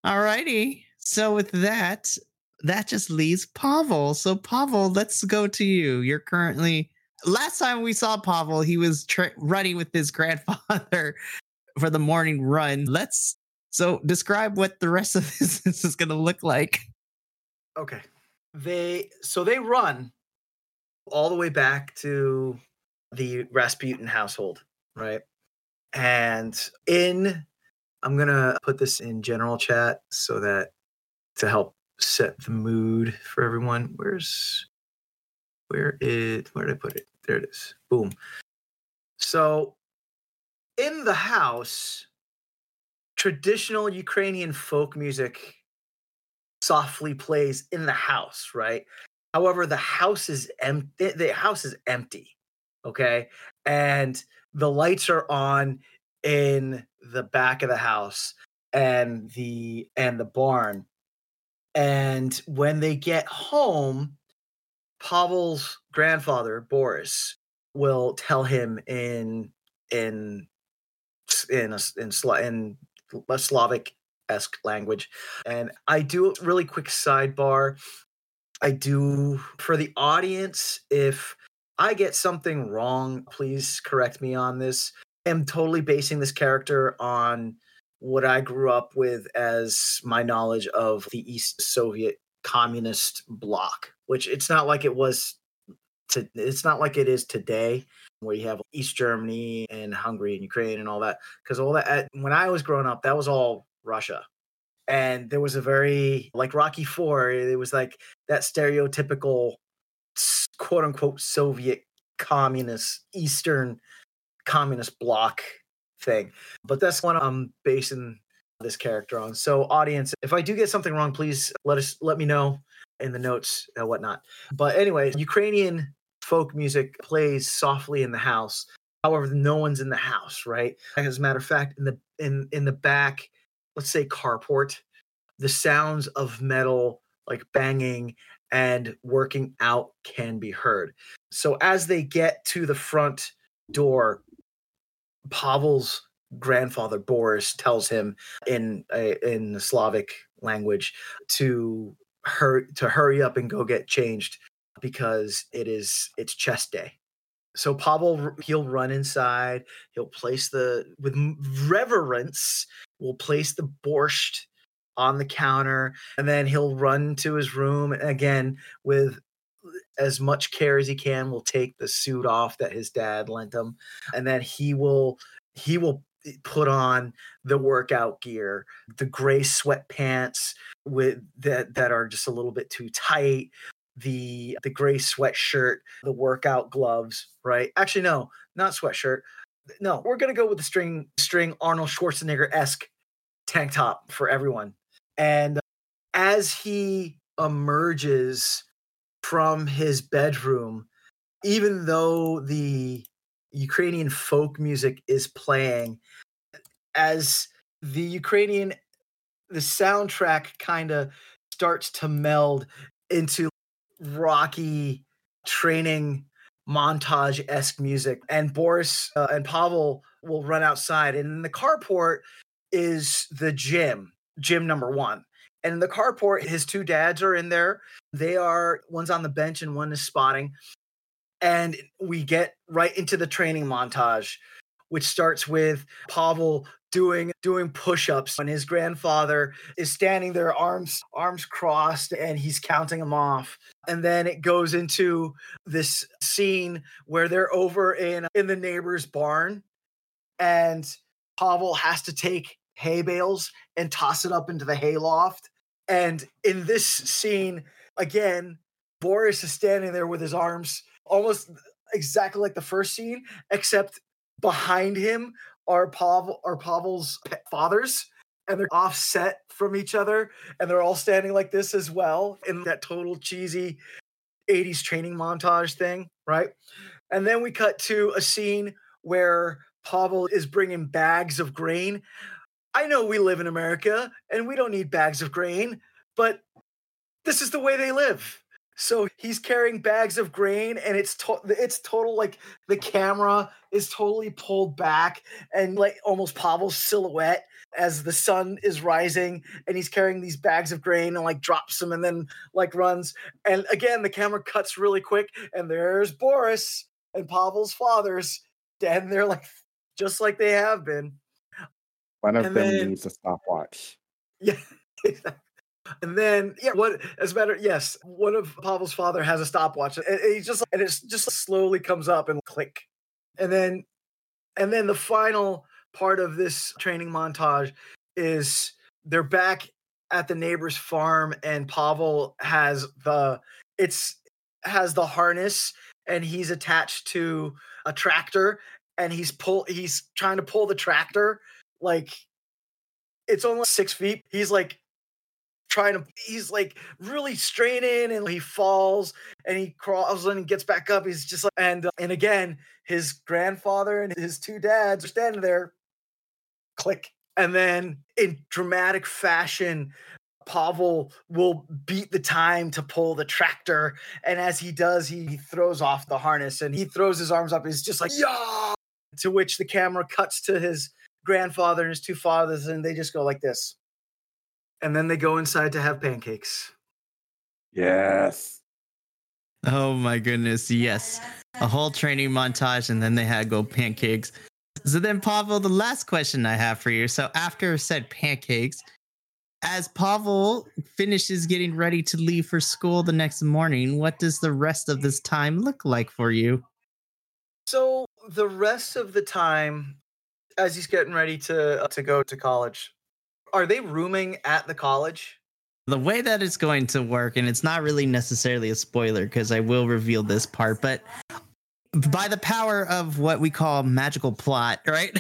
Alrighty. So with that, that just leaves Pavel. So Pavel, let's go to you. You're currently last time we saw Pavel, he was tra- running with his grandfather for the morning run. Let's so describe what the rest of this, is going to look like. Okay. They so they run all the way back to the Rasputin household, right? And in I'm going to put this in general chat so that to help set the mood for everyone. Where's where it where did I put it? There it is. Boom. So in the house, traditional Ukrainian folk music softly plays in the house, right? However, the house is empty. The house is empty. Okay. And the lights are on in the back of the house and the and the barn. And when they get home, Pavel's grandfather, Boris, will tell him in in in a, in, in Slavic esque language. And I do a really quick sidebar. I do for the audience. If I get something wrong, please correct me on this. I'm totally basing this character on what I grew up with as my knowledge of the East Soviet communist bloc, which it's not like it was to it's not like it is today where you have East Germany and Hungary and Ukraine and all that because all that when I was growing up that was all Russia. And there was a very like Rocky 4, it was like that stereotypical quote unquote Soviet communist Eastern communist bloc thing. But that's what I'm basing this character on. So, audience, if I do get something wrong, please let us let me know in the notes and whatnot. But anyway, Ukrainian folk music plays softly in the house. However, no one's in the house, right? As a matter of fact, in the in in the back, let's say carport, the sounds of metal like banging and working out can be heard. So as they get to the front door, Pavel's grandfather Boris tells him in in the Slavic language to hurry to hurry up and go get changed because it is it's chess day. So Pavel he'll run inside, he'll place the with reverence, will place the borscht on the counter and then he'll run to his room again with as much care as he can will take the suit off that his dad lent him and then he will he will eh, put on the workout gear, the gray sweatpants with that that are just a little bit too tight, the the gray sweatshirt, the workout gloves, right? Actually, no, not sweatshirt. No, we're gonna go with the string string Arnold Schwarzenegger esque tank top for everyone. And as he emerges from his bedroom, even though the Ukrainian folk music is playing as the Ukrainian the soundtrack kind of starts to meld into rocky training montage esque music. And Boris uh, and Pavel will run outside, and in the carport is the gym, gym number one. And in the carport, his two dads are in there. They are one's on the bench and one is spotting and we get right into the training montage which starts with Pavel doing doing push-ups and his grandfather is standing there arms arms crossed and he's counting them off. And then it goes into this scene where they're over in in the neighbor's barn and Pavel has to take hay bales and toss it up into the hay loft and in this scene again Boris is standing there with his arms almost exactly like the first scene, except behind him are Pavel are Pavel's fathers, and they're offset from each other, and they're all standing like this as well in that total cheesy 80s training montage thing, right? And then we cut to a scene where Pavel is bringing bags of grain I know we live in America and we don't need bags of grain, but this is the way they live. So he's carrying bags of grain, and it's to- it's total like the camera is totally pulled back and like almost Pavel's silhouette as the sun is rising, and he's carrying these bags of grain and like drops them and then like runs. And again, the camera cuts really quick, and there's Boris and Pavel's fathers and they're like just like they have been. One of And them then- needs a stopwatch. Yeah. And then, yeah, what as a matter, yes, one of Pavel's father has a stopwatch, and and he's just, and it's just slowly comes up and click, and then, and then the final part of this training montage is they're back at the neighbor's farm, and Pavel has the, it's has the harness, and he's attached to a tractor, and he's pull, he's trying to pull the tractor, like it's only six feet. He's like trying to he's like really straining and he falls and he crawls and he gets back up he's just like and uh, and again his grandfather and his two dads are standing there click and then in dramatic fashion Pavel will beat the time to pull the tractor and as he does he, throws off the harness and he throws his arms up he's just like yeah! To which the camera cuts to his grandfather and his two fathers and they just go like this and then they go inside to have pancakes. Yes. Oh my goodness, yes. A whole training montage and then they had go pancakes. So then Pavel, the last question I have for you. So after said pancakes, as Pavel finishes getting ready to leave for school the next morning, what does the rest of this time look like for you? So the rest of the time, as he's getting ready to uh, to go to college, are they rooming at the college? The way that it's going to work, and it's not really necessarily a spoiler because I will reveal this part, but by the power of what we call magical plot, right?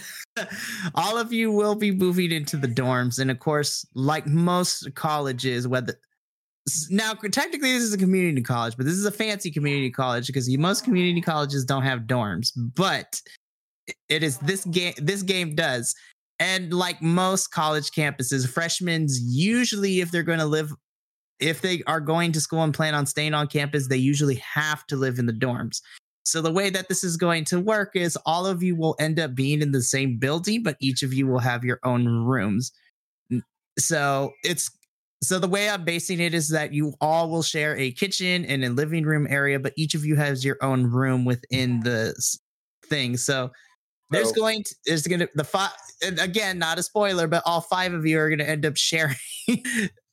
All of you will be moving into the dorms. And of course, like most colleges, whether now technically this is a community college, but this is a fancy community college because most community colleges don't have dorms, but it is this game this game does. And like most college campuses, freshmen usually, if they're going to live, if they are going to school and plan on staying on campus, they usually have to live in the dorms. So the way that this is going to work is all of you will end up being in the same building, but each of you will have your own rooms. So it's so the way I'm basing it is that you all will share a kitchen and a living room area, but each of you has your own room within the thing. So there's So- going to there's going to the five again not a spoiler, but all five of you are going to end up sharing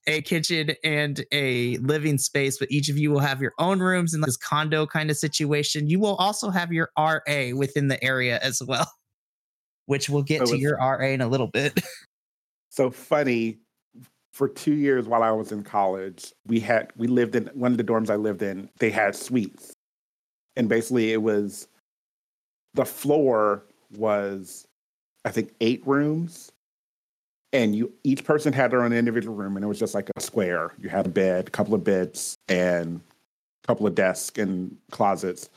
a kitchen and a living space, but each of you will have your own rooms in this condo kind of situation. You will also have your RA within the area as well, which we'll get So to your RA in a little bit. So funny. For two years while I was in college, we had we lived in one of the dorms I lived in. They had suites, and basically it was the floor was I think eight rooms, and you each person had their own individual room, and it was just like a square. You had a bed, a couple of beds, and a couple of desks and closets,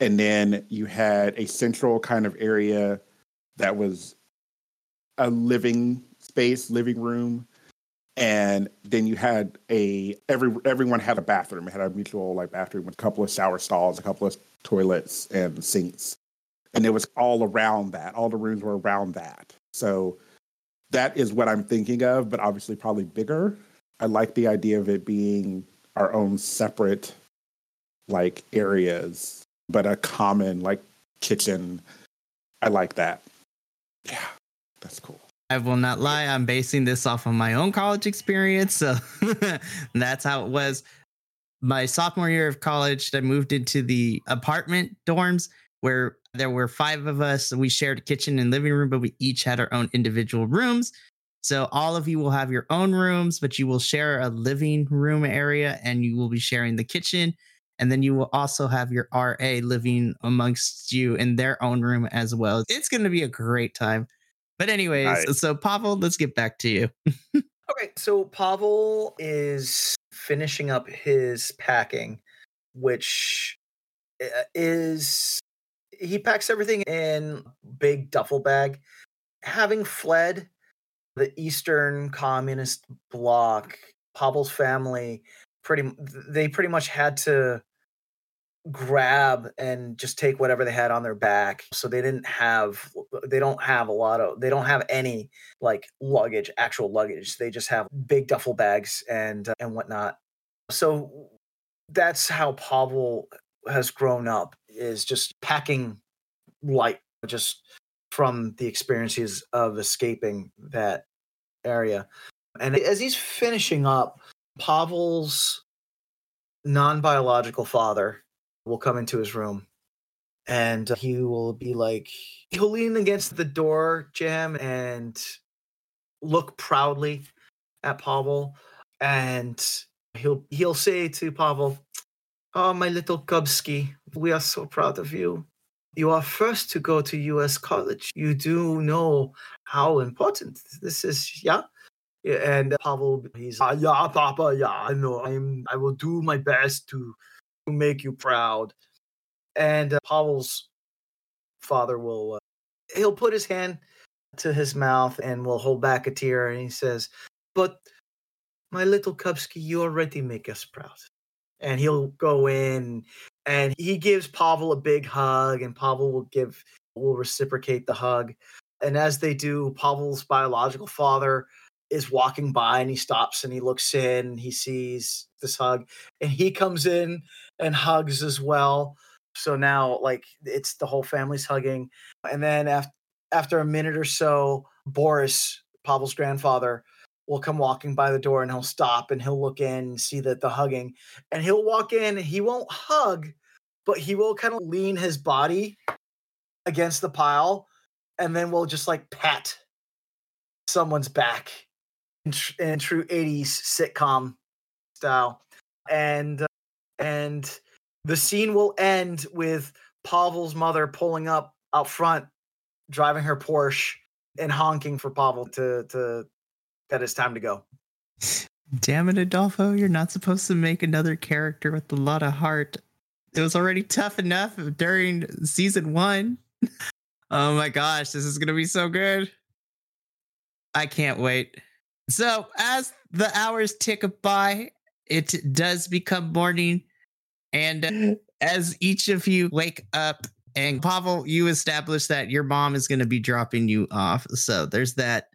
and then you had a central kind of area that was a living space, living room, and then you had a every everyone had a bathroom. It had a mutual like bathroom with a couple of shower stalls, a couple of toilets and sinks, and it was all around that. All the rooms were around that. So that is what I'm thinking of, but obviously probably bigger. I like the idea of it being our own separate like areas, but a common like kitchen. I like that. Yeah, that's cool. I will not lie, I'm basing this off of my own college experience. So that's how it was. My sophomore year of college, I moved into the apartment dorms where there were five of us. We shared a kitchen and living room, but we each had our own individual rooms. So all of you will have your own rooms, but you will share a living room area and you will be sharing the kitchen. And then you will also have your RA living amongst you in their own room as well. It's going to be a great time. But anyways, Nice. so Pavel, let's get back to you. Okay, so Pavel is finishing up his packing, which uh, is he packs everything in big duffel bag. Having fled, the Eastern Communist Bloc, Pavel's family, pretty they pretty much had to grab and just take whatever they had on their back. So they didn't have they don't have a lot of they don't have any like luggage actual luggage. They just have big duffel bags and uh, and whatnot. So that's how pavel has grown up is just packing light just from the experiences of escaping that area. And as he's finishing up pavel's non-biological father will come into his room and he will be like he'll lean against the door jam and look proudly at Pavel and he'll he'll say to Pavel oh my little Kubsky we are so proud of you you are first to go to US college you do know how important this is yeah and Pavel he's ah, yeah papa yeah I know I'm I will do my best to to make you proud. And uh, Pavel's father will, uh, he'll put his hand to his mouth and will hold back a tear. And he says, But my little Kubsky, you already make us proud. And he'll go in and he gives Pavel a big hug, and Pavel will give, will reciprocate the hug. And as they do, Pavel's biological father is walking by and he stops and he looks in, he sees this hug, and he comes in and hugs as well. So now, like, it's the whole family's hugging. And then after after a minute or so, Boris, Pavel's grandfather, will come walking by the door and he'll stop and he'll look in and see that the hugging. And he'll walk in, he won't hug, but he will kind of lean his body against the pile and then we'll just like pat someone's back in, tr- in true 80s sitcom style. And uh, and the scene will end with Pavel's mother pulling up out front, driving her Porsche and honking for Pavel to to that it's time to go. Damn it, Adolfo! You're not supposed to make another character with a lot of heart. It was already tough enough during season one. oh my gosh, this is gonna be so good! I can't wait. So as the hours tick by, it does become morning. And as each of you wake up, and Pavel, you establish that your mom is going to be dropping you off. So there's that.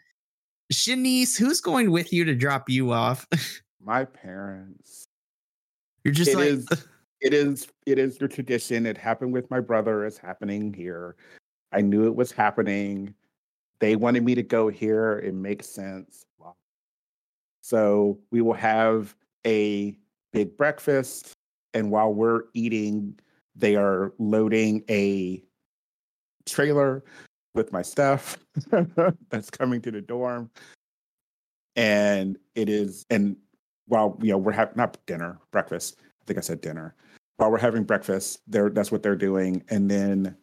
Shanice, who's going with you to drop you off? My parents. You're just It like, is- It is it is the tradition. It happened with my brother. It's happening here. I knew it was happening. They wanted me to go here. It makes sense. Wow. So we will have a big breakfast. And while we're eating, they are loading a trailer with my stuff that's coming to the dorm. And it is, and while you know we're having not dinner, breakfast. I think I said dinner. While we're having breakfast, they're that's what they're doing. And then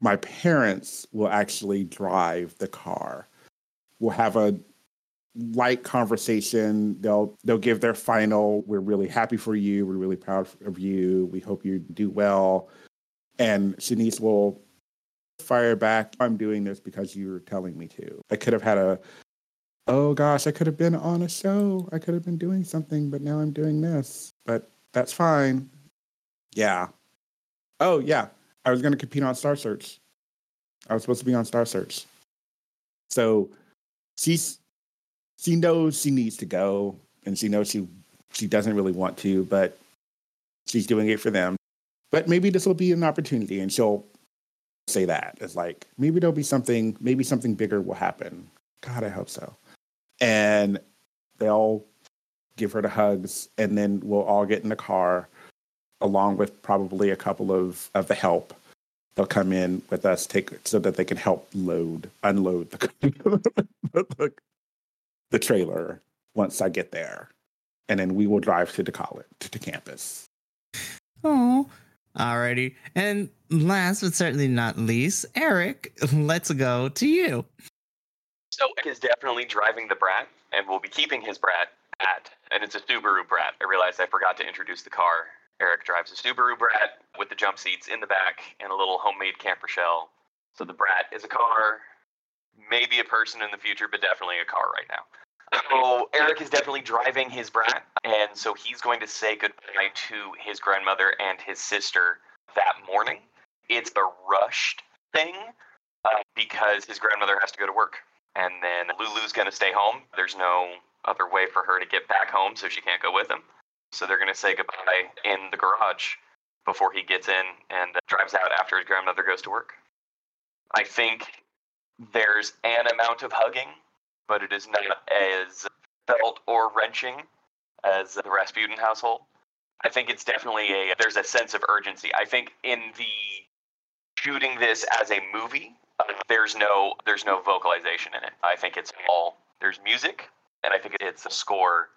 my parents will actually drive the car. We'll have a light conversation. They'll they'll give their final. We're really happy for you. We're really proud of you. We hope you do well. And Shanice will fire back. I'm doing this because you're telling me to. I could have had a. Oh gosh, I could have been on a show. I could have been doing something, but now I'm doing this. But that's fine. Yeah. Oh yeah, I was going to compete on Star Search. I was supposed to be on Star Search. So she's she knows she needs to go and she knows she she doesn't really want to, but she's doing it for them. But maybe this will be an opportunity and she'll say that. It's like maybe there'll be something maybe something bigger will happen. God, I hope so. And they'll give her the hugs and then we'll all get in the car along with probably a couple of of the help they'll come in with us take so that they can help load unload the the, the trailer once i get there and then we will drive to the college to the campus oh, alrighty. And last but certainly not least, Eric, let's go to you. So Eric is definitely driving the Brat, and will be keeping his Brat at, and it's a Subaru Brat. I realized I forgot to introduce the car. Eric drives a Subaru Brat with the jump seats in the back and a little homemade camper shell. So the Brat is a car. maybe a person in the future, but definitely a car right now. So Eric is definitely driving his brat, and so he's going to say goodbye to his grandmother and his sister that morning. It's a rushed thing uh, because his grandmother has to go to work, and then Lulu's going to stay home. There's no other way for her to get back home, so she can't go with him. So they're going to say goodbye in the garage before he gets in and uh, drives out after his grandmother goes to work. I think there's an amount of hugging, but it is not as felt or wrenching as the Rasputin household. I think it's definitely a there's a sense of urgency. I think in the shooting this as a movie, uh, there's no there's no vocalization in it. I think it's all there's music, and I think it's a score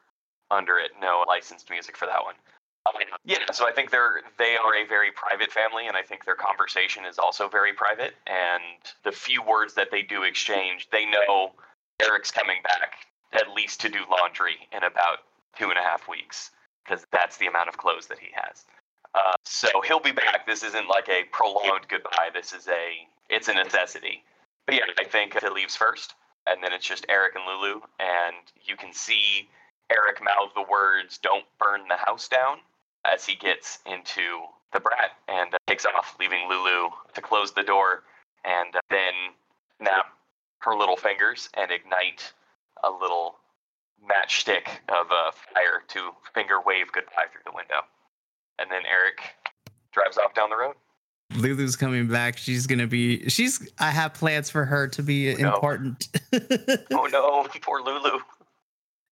under it, no licensed music for that one. Yeah, so I think they're they are a very private family, and I think their conversation is also very private. And the few words that they do exchange, they know Eric's coming back at least to do laundry in about two and a half weeks because that's the amount of clothes that he has. Uh, so he'll be back. This isn't like a prolonged goodbye. This is a it's a necessity. But yeah, I think it leaves first, and then it's just Eric and Lulu, and you can see Eric mouth the words "Don't burn the house down" as he gets into the brat and uh, takes off, leaving Lulu to close the door and uh, then snap her little fingers and ignite a little matchstick of uh, fire to finger wave goodbye through the window. And then Eric drives off down the road. Lulu's coming back. She's gonna be. She's. I have plans for her to be Oh, no. important. Oh no, poor Lulu.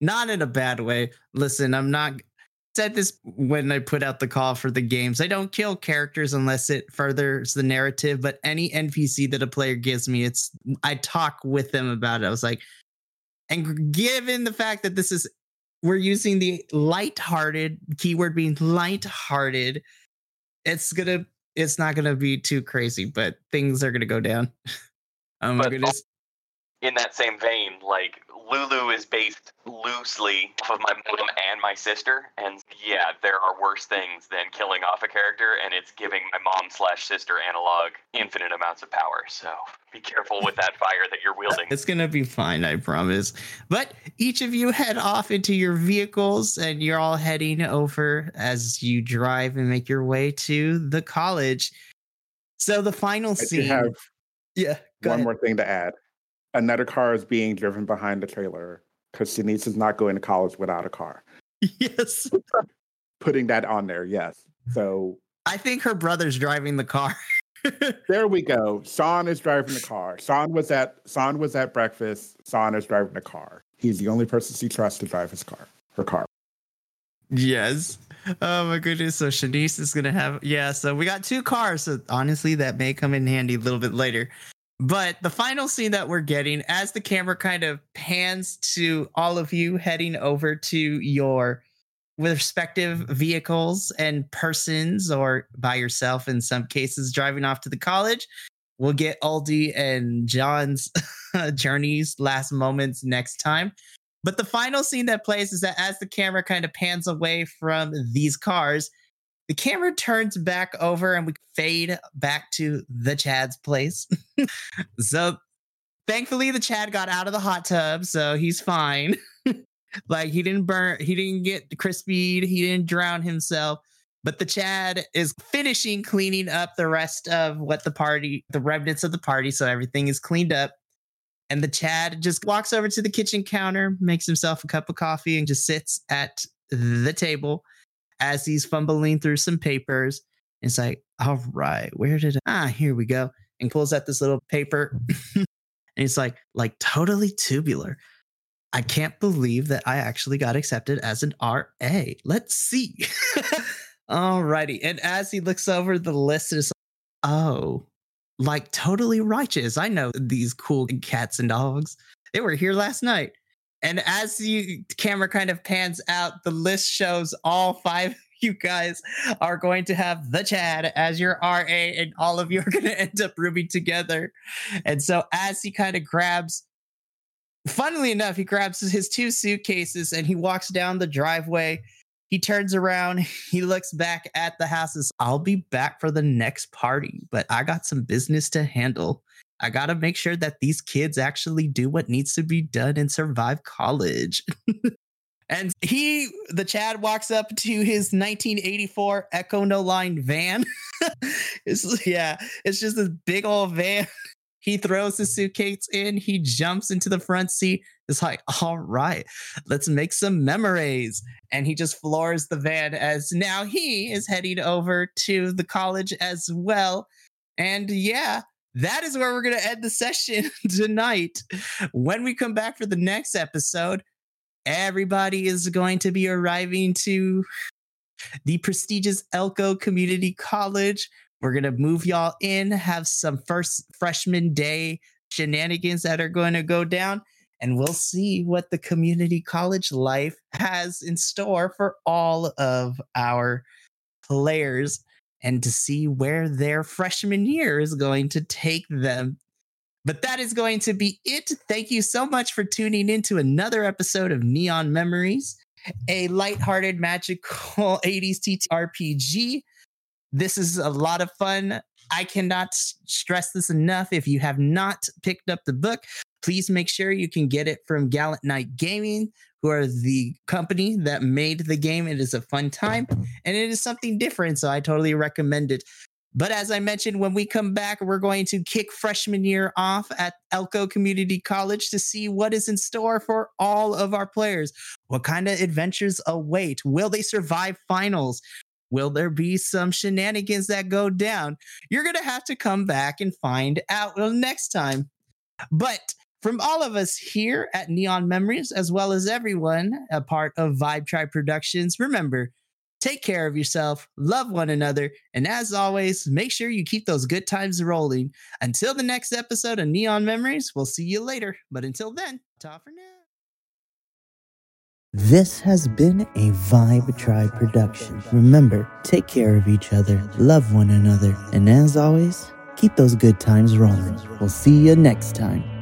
not in a bad way. Listen, I'm not said this when I put out the call for the games. I don't kill characters unless it furthers the narrative, but any NPC that a player gives me, it's I talk with them about it. I was like, and given the fact that this is we're using the light-hearted keyword being light-hearted, it's gonna it's not gonna be too crazy, but things are gonna go down. oh my But goodness. In that same vein, like Lulu is based loosely off of my mom and my sister, and yeah, there are worse things than killing off a character, and it's giving my mom slash sister analog infinite amounts of power. So be careful with that fire that you're wielding. It's gonna be fine, I promise. But each of you head off into your vehicles, and you're all heading over as you drive and make your way to the college. So the final I scene. have yeah, one ahead. more thing to add. Another car is being driven behind the trailer because Shanice is not going to college without a car. Yes, Putting that on there, yes. So I think her brother's driving the car. there we go. Sean is driving the car. Sean was at Sean was at breakfast. Sean is driving the car. He's the only person she trusts to drive his car. Her car. yes. Oh my goodness. So Shanice is gonna have yeah. So we got two cars. So honestly, that may come in handy a little bit later. But the final scene that we're getting, as the camera kind of pans to all of you heading over to your respective vehicles and persons, or by yourself in some cases, driving off to the college, we'll get Oldie and John's journeys, last moments next time. But the final scene that plays is that as the camera kind of pans away from these cars, the camera turns back over and we fade back to the Chad's place. so thankfully the Chad got out of the hot tub, so he's fine. like he didn't burn, he didn't get crispied, he didn't drown himself. But the Chad is finishing cleaning up the rest of what the party, the remnants of the party. So everything is cleaned up. And the Chad just walks over to the kitchen counter, makes himself a cup of coffee, and just sits at the table as he's fumbling through some papers. It's like, all right, where did I? Ah, here we go. And pulls out this little paper. and he's like, like totally tubular. I can't believe that I actually got accepted as an RA. Let's see. all righty, And as he looks over the list, it's like, oh, like totally righteous. I know these cool cats and dogs. They were here last night. And as the camera kind of pans out, the list shows all five of you guys are going to have the Chad as your RA, and all of you are going to end up rooming together. And so as he kind of grabs, funnily enough, he grabs his two suitcases and he walks down the driveway. He turns around, he looks back at the houses. I'll be back for the next party, but I got some business to handle. I got to make sure that these kids actually do what needs to be done and survive college. and he, the Chad, walks up to his 1984 Econoline van. it's, yeah, it's just this big old van. He throws his suitcase in, he jumps into the front seat. It's like, all right, let's make some memories. And he just floors the van as now he is heading over to the college as well. And yeah, that is where we're going to end the session tonight. When we come back for the next episode, everybody is going to be arriving to the prestigious Elko Community College. We're going to move y'all in, have some first freshman day shenanigans that are going to go down, and we'll see what the community college life has in store for all of our players and to see where their freshman year is going to take them. But that is going to be it. Thank you so much for tuning in to another episode of Neon Memories, a lighthearted, magical 80s TTRPG. This is a lot of fun. I cannot stress this enough. If you have not picked up the book, please make sure you can get it from Gallant Knight Gaming, who are the company that made the game. It is a fun time and it is something different. So I totally recommend it. But as I mentioned, when we come back, we're going to kick freshman year off at Elko Community College to see what is in store for all of our players. What kind of adventures await? Will they survive finals? Will there be some shenanigans that go down? You're going to have to come back and find out next time. But from all of us here at Neon Memories, as well as everyone a part of Vibe Tribe Productions, remember, take care of yourself, love one another, and as always, make sure you keep those good times rolling. Until the next episode of Neon Memories, we'll see you later. But until then, ta for now. This has been a Vibe Tribe production. Remember, take care of each other, love one another, and as always, keep those good times rolling. We'll see you next time.